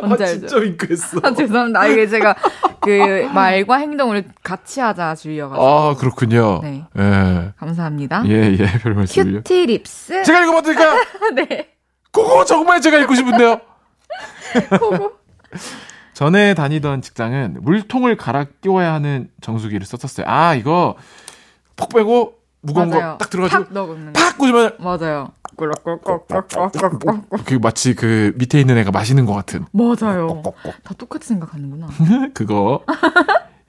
뭔지 아, 진짜 윙크했어. 아, 죄송합니다. 이게 제가 그 말과 행동을 같이 하자 주의여가지고. 아, 그렇군요. 네. 예. 감사합니다. 예, 예. 별 말씀을요. 큐티 립스. 제가 읽어봐도 될까요? 네. 그거 정말 제가 읽고 싶은데요. 그거. 전에 다니던 직장은 물통을 갈아 끼워야 하는 정수기를 썼었어요. 아, 이거 폭 빼고 무거운 거 딱 들어가지고 팍 꽂으면 맞아요. 그 마치 그 밑에 있는 애가 마시는 것 같은. 맞아요. 다 똑같이 생각하는구나. 그거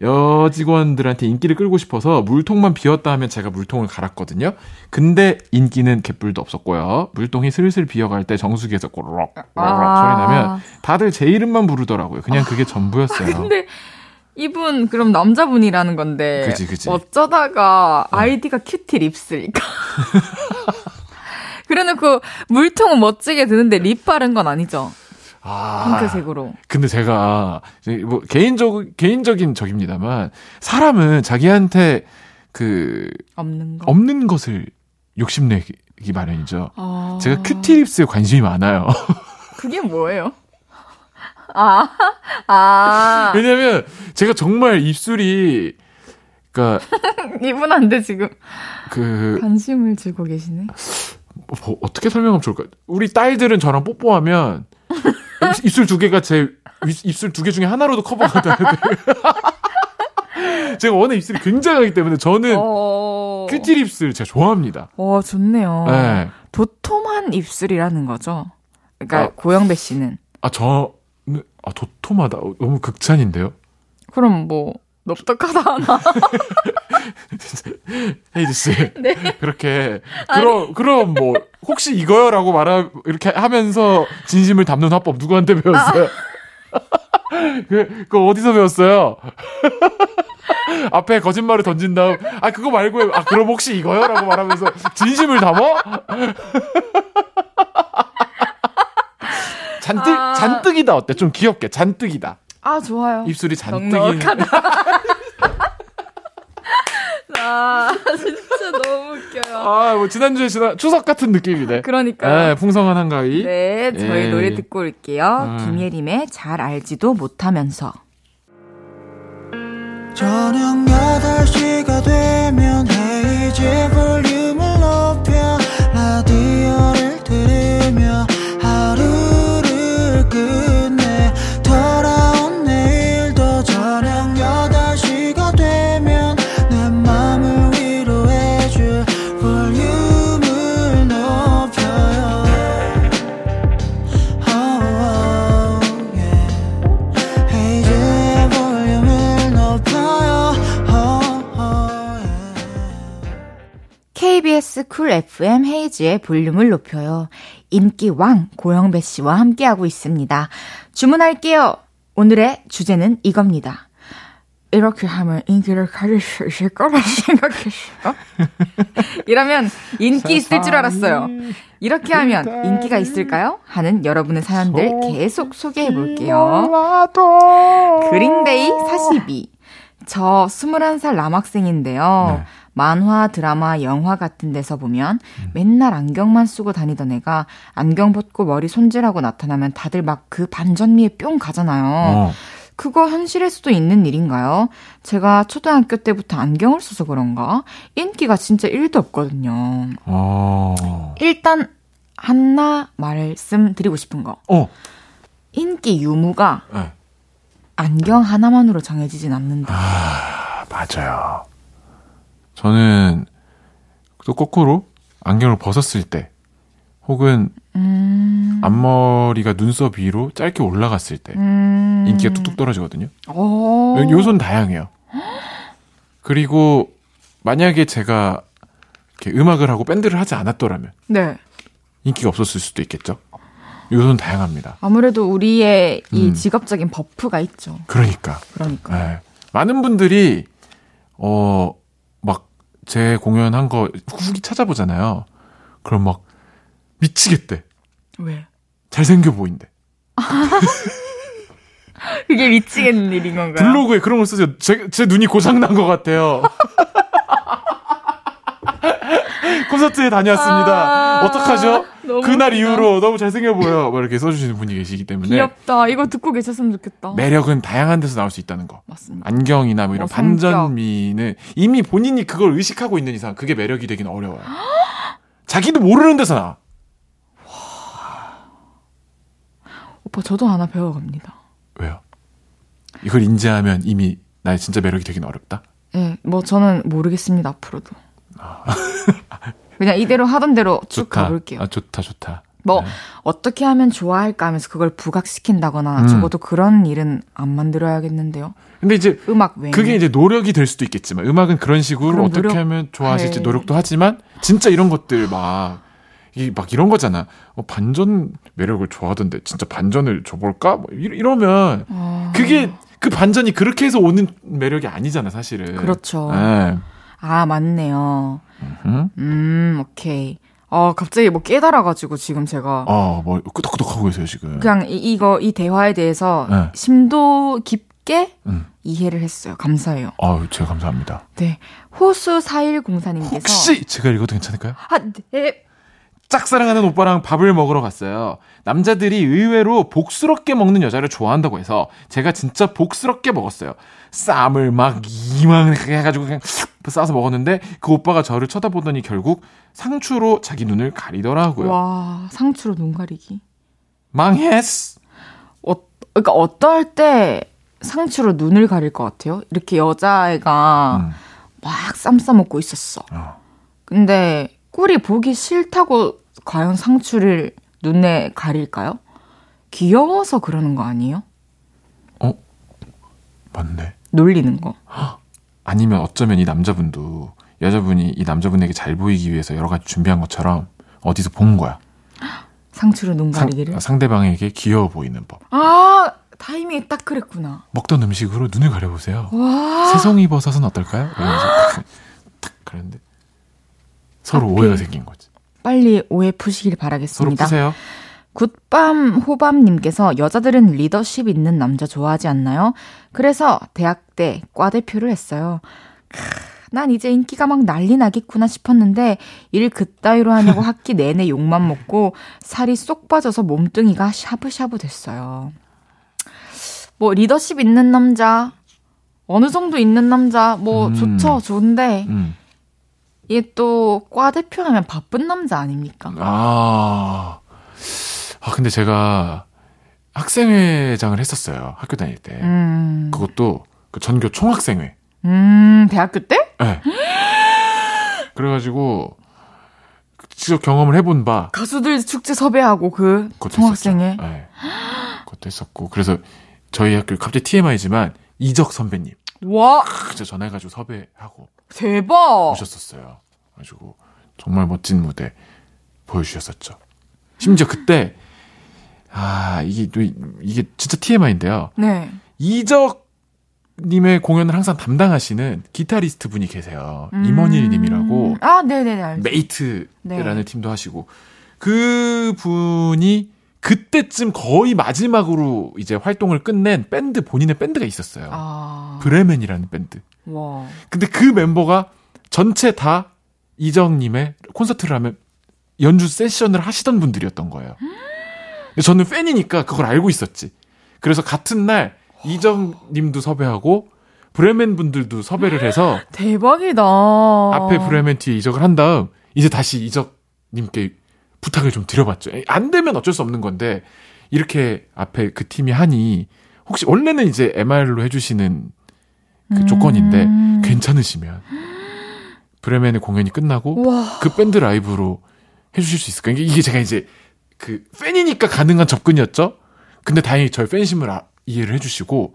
여직원들한테 인기를 끌고 싶어서 물통만 비었다 하면 제가 물통을 갈았거든요. 근데 인기는 개뿔도 없었고요. 물통이 슬슬 비어갈 때 정수기에서 꼬르륵 꼬르륵 아~ 소리 나면 다들 제 이름만 부르더라고요. 그냥 그게 전부였어요. 근데 이분 그럼 남자분이라는 건데 그치, 그치. 어쩌다가 네. 아이디가 cutie lips니까. 그래놓고 물통은 멋지게 드는데 립 바른 건 아니죠? 아, 핑크색으로. 근데 제가 뭐 개인적 개인적인 적입니다만 사람은 자기한테 그 없는 거 없는 것을 욕심내기 마련이죠. 아... 제가 큐티립스에 관심이 많아요. 그게 뭐예요? 아, 아. 왜냐면 제가 정말 입술이 그니까 이분한테 지금 그 관심을 주고 계시네. 뭐, 어떻게 설명하면 좋을까? 우리 딸들은 저랑 뽀뽀하면 입술 두 개가 제 입술 두 개 중에 하나로도 커버가 돼야 돼. 제가 원래 입술이 굉장하기 때문에 저는 어... cutie lips를 제가 좋아합니다. 어, 좋네요. 네. 도톰한 입술이라는 거죠. 그러니까 아, 고영배 씨는. 아, 저, 아, 도톰하다. 너무 극찬인데요? 그럼 뭐, 넙떡하다 하나. 헤이즈 씨. 네. 그렇게 그럼 그럼 뭐 혹시 이거요라고 말하 이렇게 하면서 진심을 담는 화법 누구한테 배웠어요? 아. 그, 그거 어디서 배웠어요? 앞에 거짓말을 던진 다음, 아, 그거 말고, 아, 그럼 혹시 이거요? 라고 말하면서, 진심을 담어? 잔뜩, 아... 잔뜩이다 어때? 좀 귀엽게, 잔뜩이다. 아, 좋아요. 입술이 잔뜩이. 아, 진짜 너무 웃겨요. 아, 뭐, 지난주에 지난, 추석 같은 느낌이네. 그러니까. 네, 풍성한 한가위. 네, 저희 예. 노래 듣고 올게요. 음. 김예림의 잘 알지도 못하면서. 저녁 8시가 되면 헤이즈 볼륨을 높여 라디오를 들으며 하루 KBS 쿨 FM 헤이즈의 볼륨을 높여요. 인기 왕 고영배 씨와 함께하고 있습니다. 주문할게요. 오늘의 주제는 이겁니다. 이렇게 하면 인기를 가질 수 있을 거라 생각했어. 이러면 인기 있을 줄 알았어요. 이렇게 하면 인기가 있을까요? 하는 여러분의 사연들 계속 소개해 볼게요. 그린데이 42. 저 21살 남학생인데요. 네. 만화, 드라마, 영화 같은 데서 보면 음. 맨날 안경만 쓰고 다니던 애가 안경 벗고 머리 손질하고 나타나면 다들 막 그 반전미에 뿅 가잖아요. 어. 그거 현실에서도 있는 일인가요? 제가 초등학교 때부터 안경을 써서 그런가? 인기가 진짜 1도 없거든요. 어. 일단 하나 말씀드리고 싶은 거. 어. 인기 유무가 네. 안경 하나만으로 정해지진 않는다. 아, 맞아요. 저는 또 거꾸로 안경을 벗었을 때 혹은 음... 앞머리가 눈썹 위로 짧게 올라갔을 때 음... 인기가 뚝뚝 떨어지거든요. 요소는 다양해요. 그리고 만약에 제가 이렇게 음악을 하고 밴드를 하지 않았더라면 네. 인기가 없었을 수도 있겠죠. 요소는 다양합니다. 아무래도 우리의 이 음. 직업적인 버프가 있죠. 그러니까. 그러니까. 네. 많은 분들이 어막 제 공연한 거 후기 찾아보잖아요. 그럼 막 미치겠대. 왜? 잘생겨 보인대. 그게 미치겠는 일인 건가요? 블로그에 그런 걸 쓰세요. 제, 제 눈이 고장난 것 같아요. 콘서트에 다녀왔습니다. 아, 어떡하죠? 그날 웃기다. 이후로 너무 잘생겨 보여. 뭐 이렇게 써주시는 분이 계시기 때문에. 귀엽다. 이거 듣고 계셨으면 좋겠다. 매력은 다양한 데서 나올 수 있다는 거. 맞습니다. 안경이나 뭐 이런 어, 반전미는 이미 본인이 그걸 의식하고 있는 이상 그게 매력이 되긴 어려워요. 자기도 모르는 데서 나. 오빠 저도 하나 배워갑니다. 왜요? 이걸 인지하면 이미 나의 진짜 매력이 되긴 어렵다? 네, 뭐 저는 모르겠습니다, 앞으로도. 아. 그냥 이대로 하던 대로 쭉 좋다. 가볼게요. 아, 좋다, 좋다. 뭐, 네. 어떻게 하면 좋아할까 하면서 그걸 부각시킨다거나 음. 적어도 그런 일은 안 만들어야겠는데요. 근데 이제 음악 외에 그게 이제 노력이 될 수도 있겠지만 음악은 그런 식으로 어떻게 노력... 하면 좋아하실지 네. 노력도 하지만 진짜 이런 것들 막 이막 이런 거잖아. 어, 반전 매력을 좋아하던데 진짜 반전을 줘볼까? 뭐 이러면 어... 그게 그 반전이 그렇게 해서 오는 매력이 아니잖아 사실은. 그렇죠. 네. 아 맞네요. 음, 오케이. 어, 갑자기 뭐 깨달아가지고 지금 제가. 아, 뭐, 끄덕끄덕 하고 계세요, 지금. 그냥 이, 이거, 이 대화에 대해서 네. 심도 깊게 음. 이해를 했어요. 감사해요. 아 제가 감사합니다. 네. 호수 4104님께서. 혹시 제가 읽어도 괜찮을까요? 아, 네. 짝사랑하는 오빠랑 밥을 먹으러 갔어요. 남자들이 의외로 복스럽게 먹는 여자를 좋아한다고 해서 제가 진짜 복스럽게 먹었어요. 쌈을 막 이만하게 해가지고 그냥 싸서 먹었는데 그 오빠가 저를 쳐다보더니 결국 상추로 자기 눈을 가리더라고요. 와, 상추로 눈 가리기. 망했어. 어, 그러니까 어떨 때 상추로 눈을 가릴 것 같아요? 이렇게 여자애가 음. 막 쌈 싸 먹고 있었어. 어. 근데 꿀이 보기 싫다고 과연 상추를 눈에 가릴까요? 귀여워서 그러는 거 아니에요? 어? 맞네. 놀리는 거. 아니면 어쩌면 이 남자분도 여자분이 이 남자분에게 잘 보이기 위해서 여러 가지 준비한 것처럼 어디서 본 거야. 상추로 눈 가리기를? 상, 대방에게 귀여워 보이는 법. 아, 타이밍이 딱 그랬구나. 먹던 음식으로 눈을 가려보세요. 와. 새송이 버섯은 어떨까요? 이러면서 딱, 딱 그랬는데 서로. 오해가 생긴 거지. 빨리 오해 푸시길 바라겠습니다. 서로 푸세요. 굿밤 호밤님께서 여자들은 리더십 있는 남자 좋아하지 않나요? 그래서 대학 때 과대표를 했어요. 크, 난 이제 인기가 막 난리 나겠구나 싶었는데 일 그따위로 하냐고 학기 내내 욕만 먹고 살이 쏙 빠져서 몸뚱이가 샤브샤브 됐어요. 뭐 리더십 있는 남자 어느 정도 있는 남자 뭐 음. 좋죠 좋은데 음. 이게 또 과 대표 하면 바쁜 남자 아닙니까? 아. 아, 근데 제가 학생회장을 했었어요. 학교 다닐 때. 음. 그것도 그 전교 총학생회. 음, 대학교 때? 네. 그래가지고 직접 경험을 해본 바 가수들 축제 섭외하고 그 총학생회. 네. 그것도 했었고 그래서 저희 학교 갑자기 TMI지만 이적 선배님. 와. 진짜 전화해가지고 섭외하고. 대박. 오셨었어요. 가지고 정말 멋진 무대 보여주셨었죠. 심지어 그때 아 이게 또 이게 진짜 TMI인데요. 네. 이적 님의 공연을 항상 담당하시는 기타리스트 분이 계세요. 음. 임헌일 님이라고 아, 네네네. 알죠. 메이트라는 네. 팀도 하시고 그 분이 그때쯤 거의 마지막으로 이제 활동을 끝낸 밴드 본인의 밴드가 있었어요. 아. 브레멘이라는 밴드. 와. 근데 그 멤버가 전체 다 이적님의 콘서트를 하면 연주 세션을 하시던 분들이었던 거예요. 근데 저는 팬이니까 그걸 알고 있었지. 그래서 같은 날 이적님도 섭외하고 브레멘 분들도 섭외를 해서 대박이다. 앞에 브레멘 뒤에 이적을 한 다음 이제 다시 이적님께 부탁을 좀 드려봤죠. 안 되면 어쩔 수 없는 건데 이렇게 앞에 그 팀이 하니 혹시 원래는 이제 MR로 해주시는 그 음. 조건인데 괜찮으시면 브레멘의 공연이 끝나고 와. 그 밴드 라이브로 해주실 수 있을까? 이게- 이게 제가 이제 그 팬이니까 가능한 접근이었죠. 근데 다행히 저희 팬심을 아- 이해를 해주시고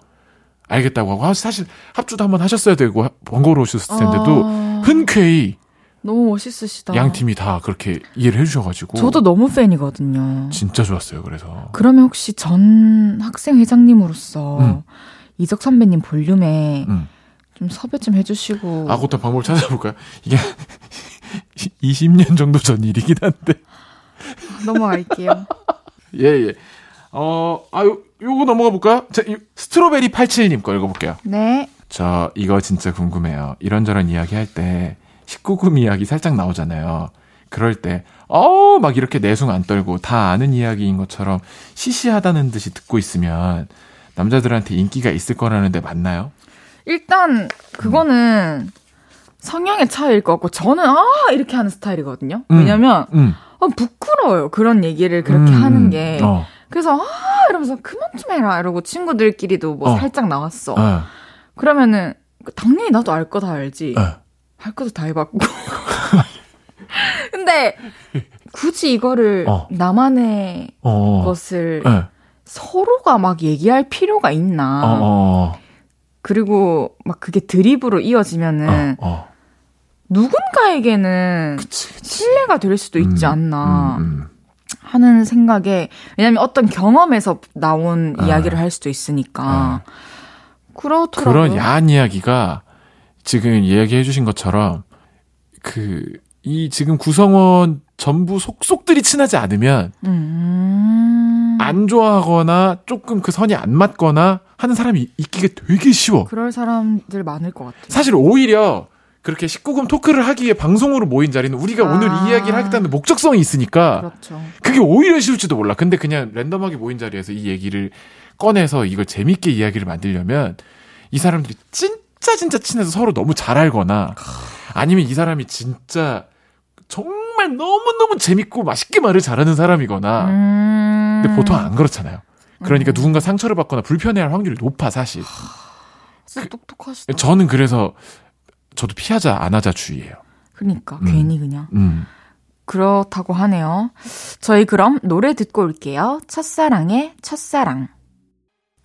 알겠다고 하고 아, 사실 합주도 한번 하셨어야 되고 하- 번거로우셨을 텐데도 아, 흔쾌히 너무 멋있으시다. 양 팀이 다 그렇게 이해를 해주셔가지고 저도 너무 팬이거든요. 진짜 좋았어요. 그래서 그러면 혹시 전 학생 회장님으로서 음. 이적 선배님 볼륨에 음. 좀 섭외 좀 해주시고 아 그것도 방법을 찾아볼까요? 이게 20년 정도 전 일이긴 한데 넘어갈게요. 예 예. 어, 아, 요, 요거 넘어가 볼까요? 자, 이 스트로베리 87님 거 읽어볼게요. 네. 저 이거 진짜 궁금해요. 이런저런 이야기 할 때 19금 이야기 살짝 나오잖아요. 그럴 때, 어, 막 이렇게 내숭 안 떨고 다 아는 이야기인 것처럼 시시하다는 듯이 듣고 있으면 남자들한테 인기가 있을 거라는데 맞나요? 일단 그거는 성향의 차이일 것 같고 저는 아 이렇게 하는 스타일이거든요. 음. 왜냐면 음. 아, 부끄러워요. 그런 얘기를 그렇게 음, 하는 게. 어, 그래서 아 이러면서 그만 좀 해라 이러고 친구들끼리도 뭐 어. 살짝 나왔어. 어, 그러면은 당연히 나도 알 거 다 알지. 어. 할 것도 다 해봤고. 근데 굳이 이거를 어. 나만의 어, 것을 어, 서로가 막 얘기할 필요가 있나. 어, 어, 그리고 막 그게 드립으로 이어지면은 어, 어. 누군가에게는 그치, 그치. 신뢰가 될 수도 있지 음, 않나 음, 음. 하는 생각에 왜냐면 어떤 경험에서 나온 아. 이야기를 할 수도 있으니까 아. 그렇더라고요. 그런 야한 이야기가 지금 이야기해 주신 것처럼 그 이 지금 구성원 전부 속속들이 친하지 않으면 음. 안 좋아하거나 조금 그 선이 안 맞거나 하는 사람이 있기가 되게 쉬워. 그럴 사람들 많을 것 같아요. 사실 오히려 그렇게 19금 토크를 하기에 방송으로 모인 자리는 우리가 아. 오늘 이 이야기를 하겠다는 목적성이 있으니까 그렇죠. 그게 오히려 쉬울지도 몰라. 근데 그냥 랜덤하게 모인 자리에서 이 얘기를 꺼내서 이걸 재밌게 이야기를 만들려면 이 사람들이 진짜 진짜 친해서 서로 너무 잘 알거나 아니면 이 사람이 진짜 정말 너무너무 재밌고 맛있게 말을 잘하는 사람이거나 음. 근데 보통 안 그렇잖아요. 그러니까 음. 누군가 상처를 받거나 불편해할 확률이 높아 사실. 진짜 똑똑하시다. 저는 그래서 저도 피하자 안 하자 주의예요. 그러니까 음. 괜히 그냥 음. 그렇다고 하네요. 저희 그럼 노래 듣고 올게요. 첫사랑의 첫사랑.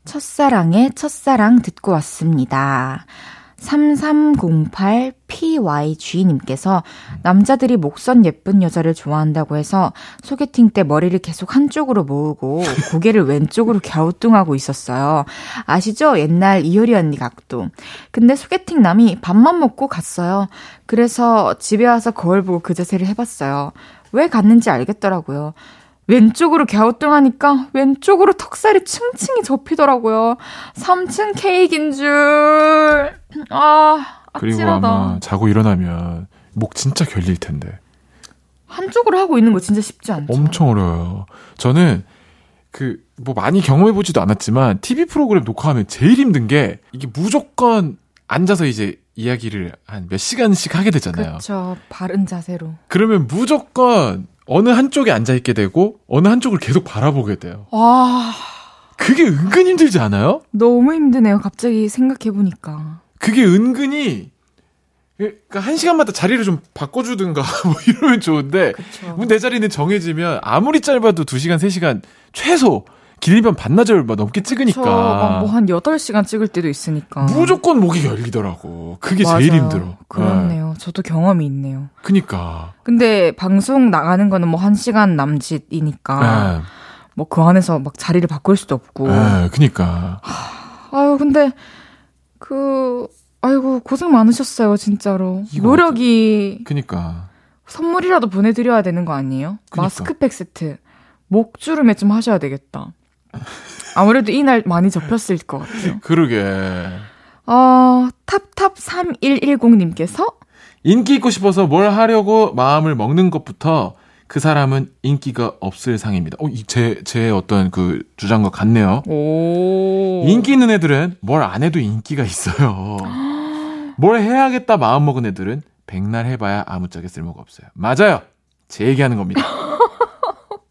첫사랑의 첫사랑 듣고 왔습니다. 3308PYG님께서 남자들이 목선 예쁜 여자를 좋아한다고 해서 소개팅 때 머리를 계속 한쪽으로 모으고 고개를 왼쪽으로 갸우뚱하고 있었어요. 아시죠? 옛날 이효리 언니 각도. 근데 소개팅 남이 밥만 먹고 갔어요. 그래서 집에 와서 거울 보고 그 자세를 해봤어요. 왜 갔는지 알겠더라고요. 왼쪽으로 갸우뚱하니까 왼쪽으로 턱살이 층층이 접히더라고요. 3층 케이크인 줄. 아, 그리고 아찔하다. 아마 자고 일어나면 목 진짜 결릴 텐데. 한쪽으로 하고 있는 거 진짜 쉽지 않죠. 엄청 어려워요. 저는 그 뭐 많이 경험해 보지도 않았지만 TV 프로그램 녹화하면 제일 힘든 게 이게 무조건 앉아서 이제 이야기를 한 몇 시간씩 하게 되잖아요. 그렇죠. 바른 자세로. 그러면 무조건 어느 한쪽에 앉아 있게 되고 어느 한쪽을 계속 바라보게 돼요. 와, 그게 은근 힘들지 않아요? 너무 힘드네요. 갑자기 생각해보니까. 그게 은근히 그러니까 한 시간마다 자리를 좀 바꿔주든가 뭐 이러면 좋은데. 내 자리는 정해지면 아무리 짧아도 2시간, 3시간 최소 길면 반나절 막 넘게 찍으니까. 뭐한 8시간 찍을 때도 있으니까. 무조건 목이 열리더라고. 그게 맞아요. 제일 힘들어. 그렇네요. 네. 저도 경험이 있네요. 그니까. 근데 방송 나가는 거는 뭐 1시간 남짓이니까. 네. 뭐그 안에서 막 자리를 바꿀 수도 없고. 네, 그니까. 아유, 근데 그 아이고 고생 많으셨어요, 진짜로. 노력이 그니까. 선물이라도 보내드려야 되는 거 아니에요? 그니까. 마스크팩 세트. 목주름에 좀 하셔야 되겠다. 아무래도 이날 많이 접혔을 것 같아요. 그러게. 어, 탑탑3110님께서 인기 있고 싶어서 뭘 하려고 마음을 먹는 것부터 그 사람은 인기가 없을 상입니다. 어, 제, 제 어떤 그 주장과 같네요. 오. 인기 있는 애들은 뭘 안 해도 인기가 있어요. 뭘 해야겠다 마음 먹은 애들은 백날 해봐야 아무짝에 쓸모가 없어요. 맞아요. 제 얘기하는 겁니다.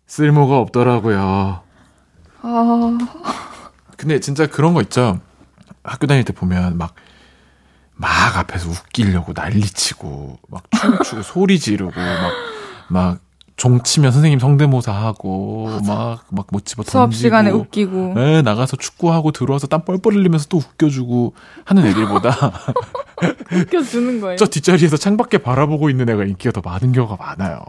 쓸모가 없더라고요. 아. 근데 진짜 그런 거 있죠. 학교 다닐 때 보면 막, 막 앞에서 웃기려고 난리치고, 막 춤추고 소리 지르고, 막, 막, 종치면 선생님 성대모사 하고, 막, 막 못 집어 던지고. 수업 시간에 웃기고. 네, 나가서 축구하고 들어와서 땀 뻘뻘 흘리면서 또 웃겨주고 하는 애들보다. 웃겨주는 거예요? 저 뒷자리에서 창밖에 바라보고 있는 애가 인기가 더 많은 경우가 많아요.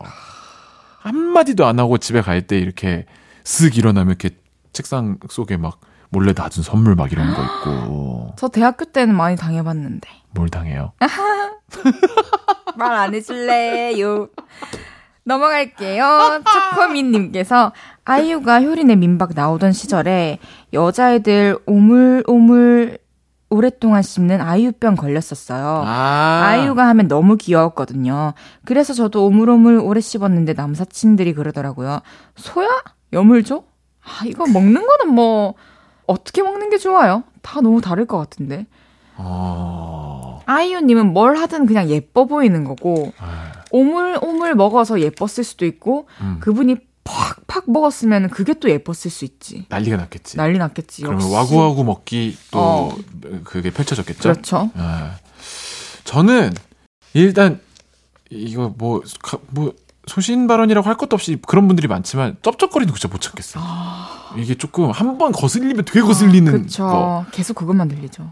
한마디도 안 하고 집에 갈 때 이렇게 쓱 일어나면 이렇게 책상 속에 막 몰래 놔둔 선물 막 이런 거 있고. 저 대학교 때는 많이 당해봤는데. 뭘 당해요? 말 안 해줄래요? 넘어갈게요. 초코민님께서 아이유가 효린의 민박 나오던 시절에 여자애들 오물오물 오랫동안 씹는 아이유병 걸렸었어요. 아. 이유가 하면 너무 귀여웠거든요. 그래서 저도 오물오물 오래 씹었는데 남사친들이 그러더라고요. 소야? 여물줘? 아, 이거 먹는 거는 뭐, 어떻게 먹는 게 좋아요? 다 너무 다를 것 같은데. 어... 아이유님은 뭘 하든 그냥 예뻐 보이는 거고, 아... 오물오물 먹어서 예뻤을 수도 있고, 음. 그분이 팍팍 먹었으면 그게 또 예뻤을 수 있지. 난리가 났겠지. 난리 났겠지. 그러면 와구와구 먹기 또 어. 그게 펼쳐졌겠죠. 그렇죠. 네. 저는 일단 이거 뭐뭐 뭐 소신 발언이라고 할 것도 없이 그런 분들이 많지만 쩝쩝거리는 거 진짜 못 참겠어요. 아... 이게 조금 한 번 거슬리면 되게 거슬리는 아, 그쵸. 거. 계속 그것만 들리죠.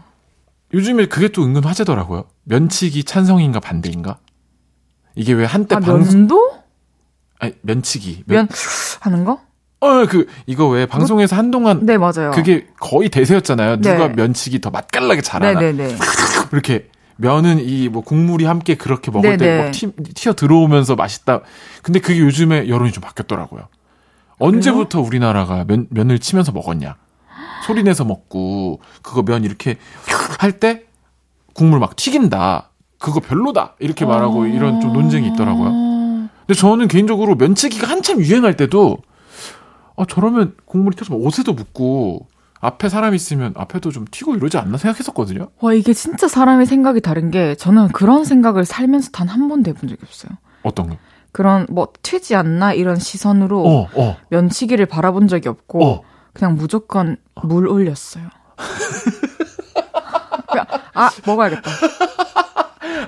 요즘에 그게 또 은근 화제더라고요. 면치기 찬성인가 반대인가? 이게 왜 한때 아, 방송 면도? 아니 면치기 면, 면 하는 거? 어, 그, 이거 왜 방송에서 한동안. 네, 맞아요. 그게 거의 대세였잖아요. 누가 네. 면치기 더 맛깔나게 잘하나. 네네네. 네, 네. 이렇게 면은 이 뭐 국물이 함께 그렇게 먹을 때 막 튀어 들어오면서 맛있다. 근데 그게 요즘에 여론이 좀 바뀌었더라고요. 언제부터 그래요? 우리나라가 면, 면을 치면서 먹었냐. 소리 내서 먹고, 그거 면 이렇게 할 때 국물 막 튀긴다. 그거 별로다. 이렇게 말하고 어... 이런 좀 논쟁이 있더라고요. 근데 저는 개인적으로 면치기가 한참 유행할 때도, 아, 저러면 국물이 튀어서 옷에도 묻고, 앞에 사람 있으면 앞에도 좀 튀고 이러지 않나 생각했었거든요. 와 이게 진짜 사람의 생각이 다른 게 저는 그런 생각을 살면서 단 한 번도 해본 적이 없어요. 어떤 거? 그런 뭐 튀지 않나 이런 시선으로 어, 어. 면치기를 바라본 적이 없고 어. 그냥 무조건 물 올렸어요. 아 먹어야겠다.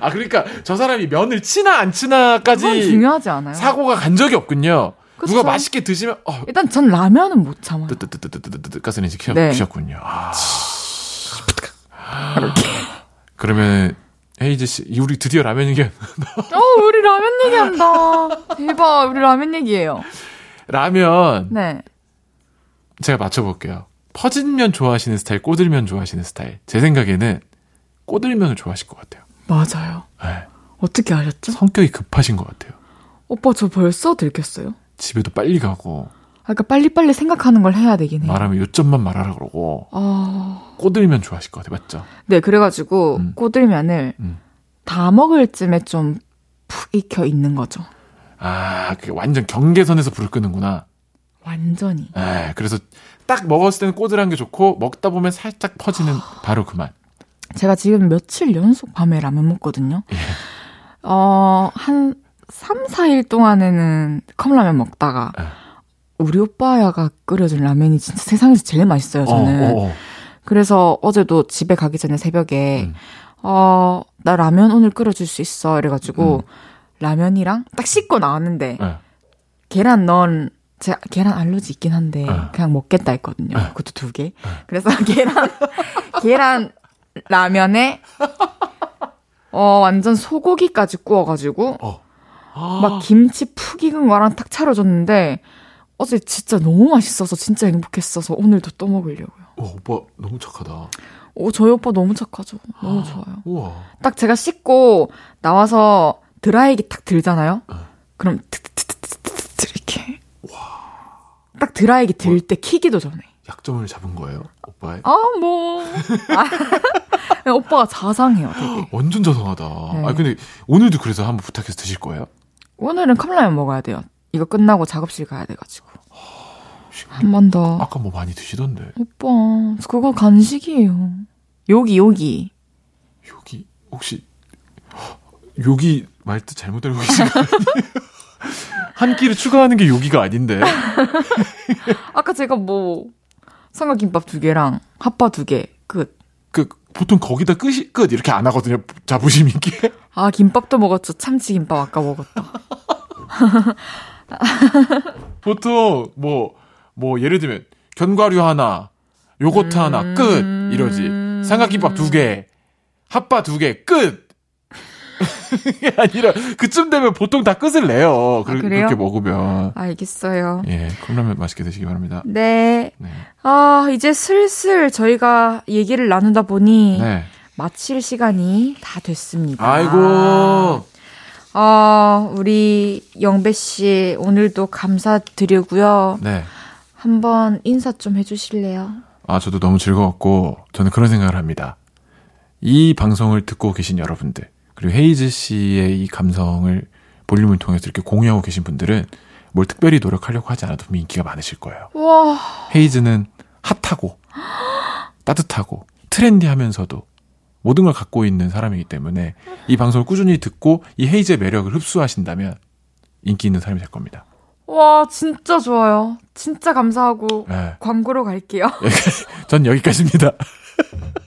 아 그러니까 저 사람이 면을 치나 안 치나까지 중요하지 않아요. 사고가 간 적이 없군요. 그쵸? 누가 맛있게 드시면 어. 일단 전 라면은 못 참아요. 뜨뜨뜨뜨뜨뜨뜨 가스는 이제 네. 키셨군요. 아. 그러면 헤이즈 씨, 우리 드디어 라면 얘기. 어, 우리 라면 얘기한다. 대박, 우리 라면 얘기예요. 라면. 네. 제가 맞춰볼게요. 퍼진 면 좋아하시는 스타일, 꼬들면 좋아하시는 스타일. 제 생각에는 꼬들면을 좋아하실 것 같아요. 맞아요. 네. 어떻게 아셨죠? 성격이 급하신 것 같아요. 오빠 저 벌써 들켰어요? 집에도 빨리 가고. 아, 그러니까 빨리빨리 생각하는 걸 해야 되긴 해요. 말하면 요점만 말하라 그러고. 아... 꼬들면 좋아하실 것 같아요. 맞죠? 네, 그래가지고 음. 꼬들면을 음. 다 먹을 쯤에 좀 푹 익혀 있는 거죠. 아, 그 완전 경계선에서 불을 끄는구나. 완전히. 네, 그래서 딱 먹었을 때는 꼬들한 게 좋고 먹다 보면 살짝 퍼지는 바로 그만. 제가 지금 며칠 연속 밤에 라면 먹거든요. 예. 어, 한 3, 4일 동안에는 컵라면 먹다가 예. 우리 오빠야가 끓여준 라면이 진짜 세상에서 제일 맛있어요, 저는. 어, 어, 어. 그래서 어제도 집에 가기 전에 새벽에 음. 어, 나 라면 오늘 끓여줄 수 있어. 이래가지고 음. 라면이랑 딱 씻고 나왔는데 예. 계란 넣은 제가 계란 알러지 있긴 한데 네. 그냥 먹겠다 했거든요. 네. 그것도 두 개. 네. 그래서 계란 계란 라면에 어 완전 소고기까지 구워가지고 어. 아. 막 김치 푹 익은 거랑 탁 차려줬는데 어제 진짜 너무 맛있어서 진짜 행복했어서 오늘도 또 먹으려고요. 오, 오빠 너무 착하다. 오, 저희 오빠 너무 착하죠. 너무 아, 좋아요. 우와. 딱 제가 씻고 나와서 드라이기 딱 들잖아요. 네. 그럼 트트트트트 이렇게. 와. 딱 드라이기 들때 뭐, 키기도 전에. 약점을 잡은 거예요, 오빠의? 아, 뭐. 아, 오빠가 자상해요, 되게. 완전 자상하다. 네. 아, 근데 오늘도 그래서 한번 부탁해서 드실 거예요? 오늘은 컵라면 먹어야 돼요. 이거 끝나고 작업실 가야 돼가지고. 한 번 더. 아까 뭐 많이 드시던데. 오빠, 그거 간식이에요. 여기, 여기. 여기? 혹시, 여기 말뜻 잘못 알고 계신 거 아니에요? 한 끼를 추가하는 게 여기가 아닌데. 아까 제가 뭐, 삼각김밥 두 개랑 핫바 두 개, 끝. 그, 보통 거기다 끝이, 끝, 이렇게 안 하거든요. 자부심 있게. 아, 김밥도 먹었죠. 참치 김밥 아까 먹었다. 보통 뭐, 뭐 예를 들면 견과류 하나, 요거트 음... 하나 끝 이러지. 삼각김밥 두 개, 핫바 두 개 끝. 이게 아니라 그쯤 되면 보통 다 끝을 내요. 아, 그 렇게 먹으면. 알겠어요. 예, 컵라면 맛있게 드시기 바랍니다. 네. 네. 아 이제 슬슬 저희가 얘기를 나누다 보니 네. 마칠 시간이 다 됐습니다. 아이고. 어, 우리 영배 씨 오늘도 감사드리고요. 네. 한번 인사 좀 해주실래요? 아, 저도 너무 즐거웠고 저는 그런 생각을 합니다. 이 방송을 듣고 계신 여러분들 그리고 헤이즈 씨의 이 감성을 볼륨을 통해서 이렇게 공유하고 계신 분들은 뭘 특별히 노력하려고 하지 않아도 인기가 많으실 거예요. 와. 헤이즈는 핫하고 따뜻하고 트렌디하면서도 모든 걸 갖고 있는 사람이기 때문에 이 방송을 꾸준히 듣고 이 헤이즈의 매력을 흡수하신다면 인기 있는 사람이 될 겁니다. 와, 진짜 좋아요. 진짜 감사하고 네. 광고로 갈게요. 전 여기까지입니다.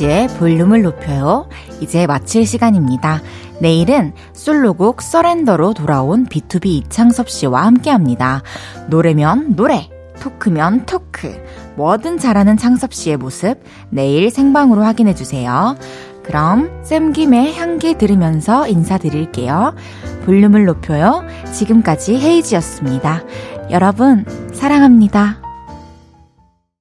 헤이지의 볼륨을 높여요. 이제 마칠 시간입니다. 내일은 솔로곡 서렌더로 돌아온 B2B 이창섭 씨와 함께 합니다. 노래면 노래, 토크면 토크, 뭐든 잘하는 창섭 씨의 모습 내일 생방으로 확인해 주세요. 그럼 쌤김의 향기 들으면서 인사드릴게요. 볼륨을 높여요. 지금까지 헤이지였습니다. 여러분, 사랑합니다.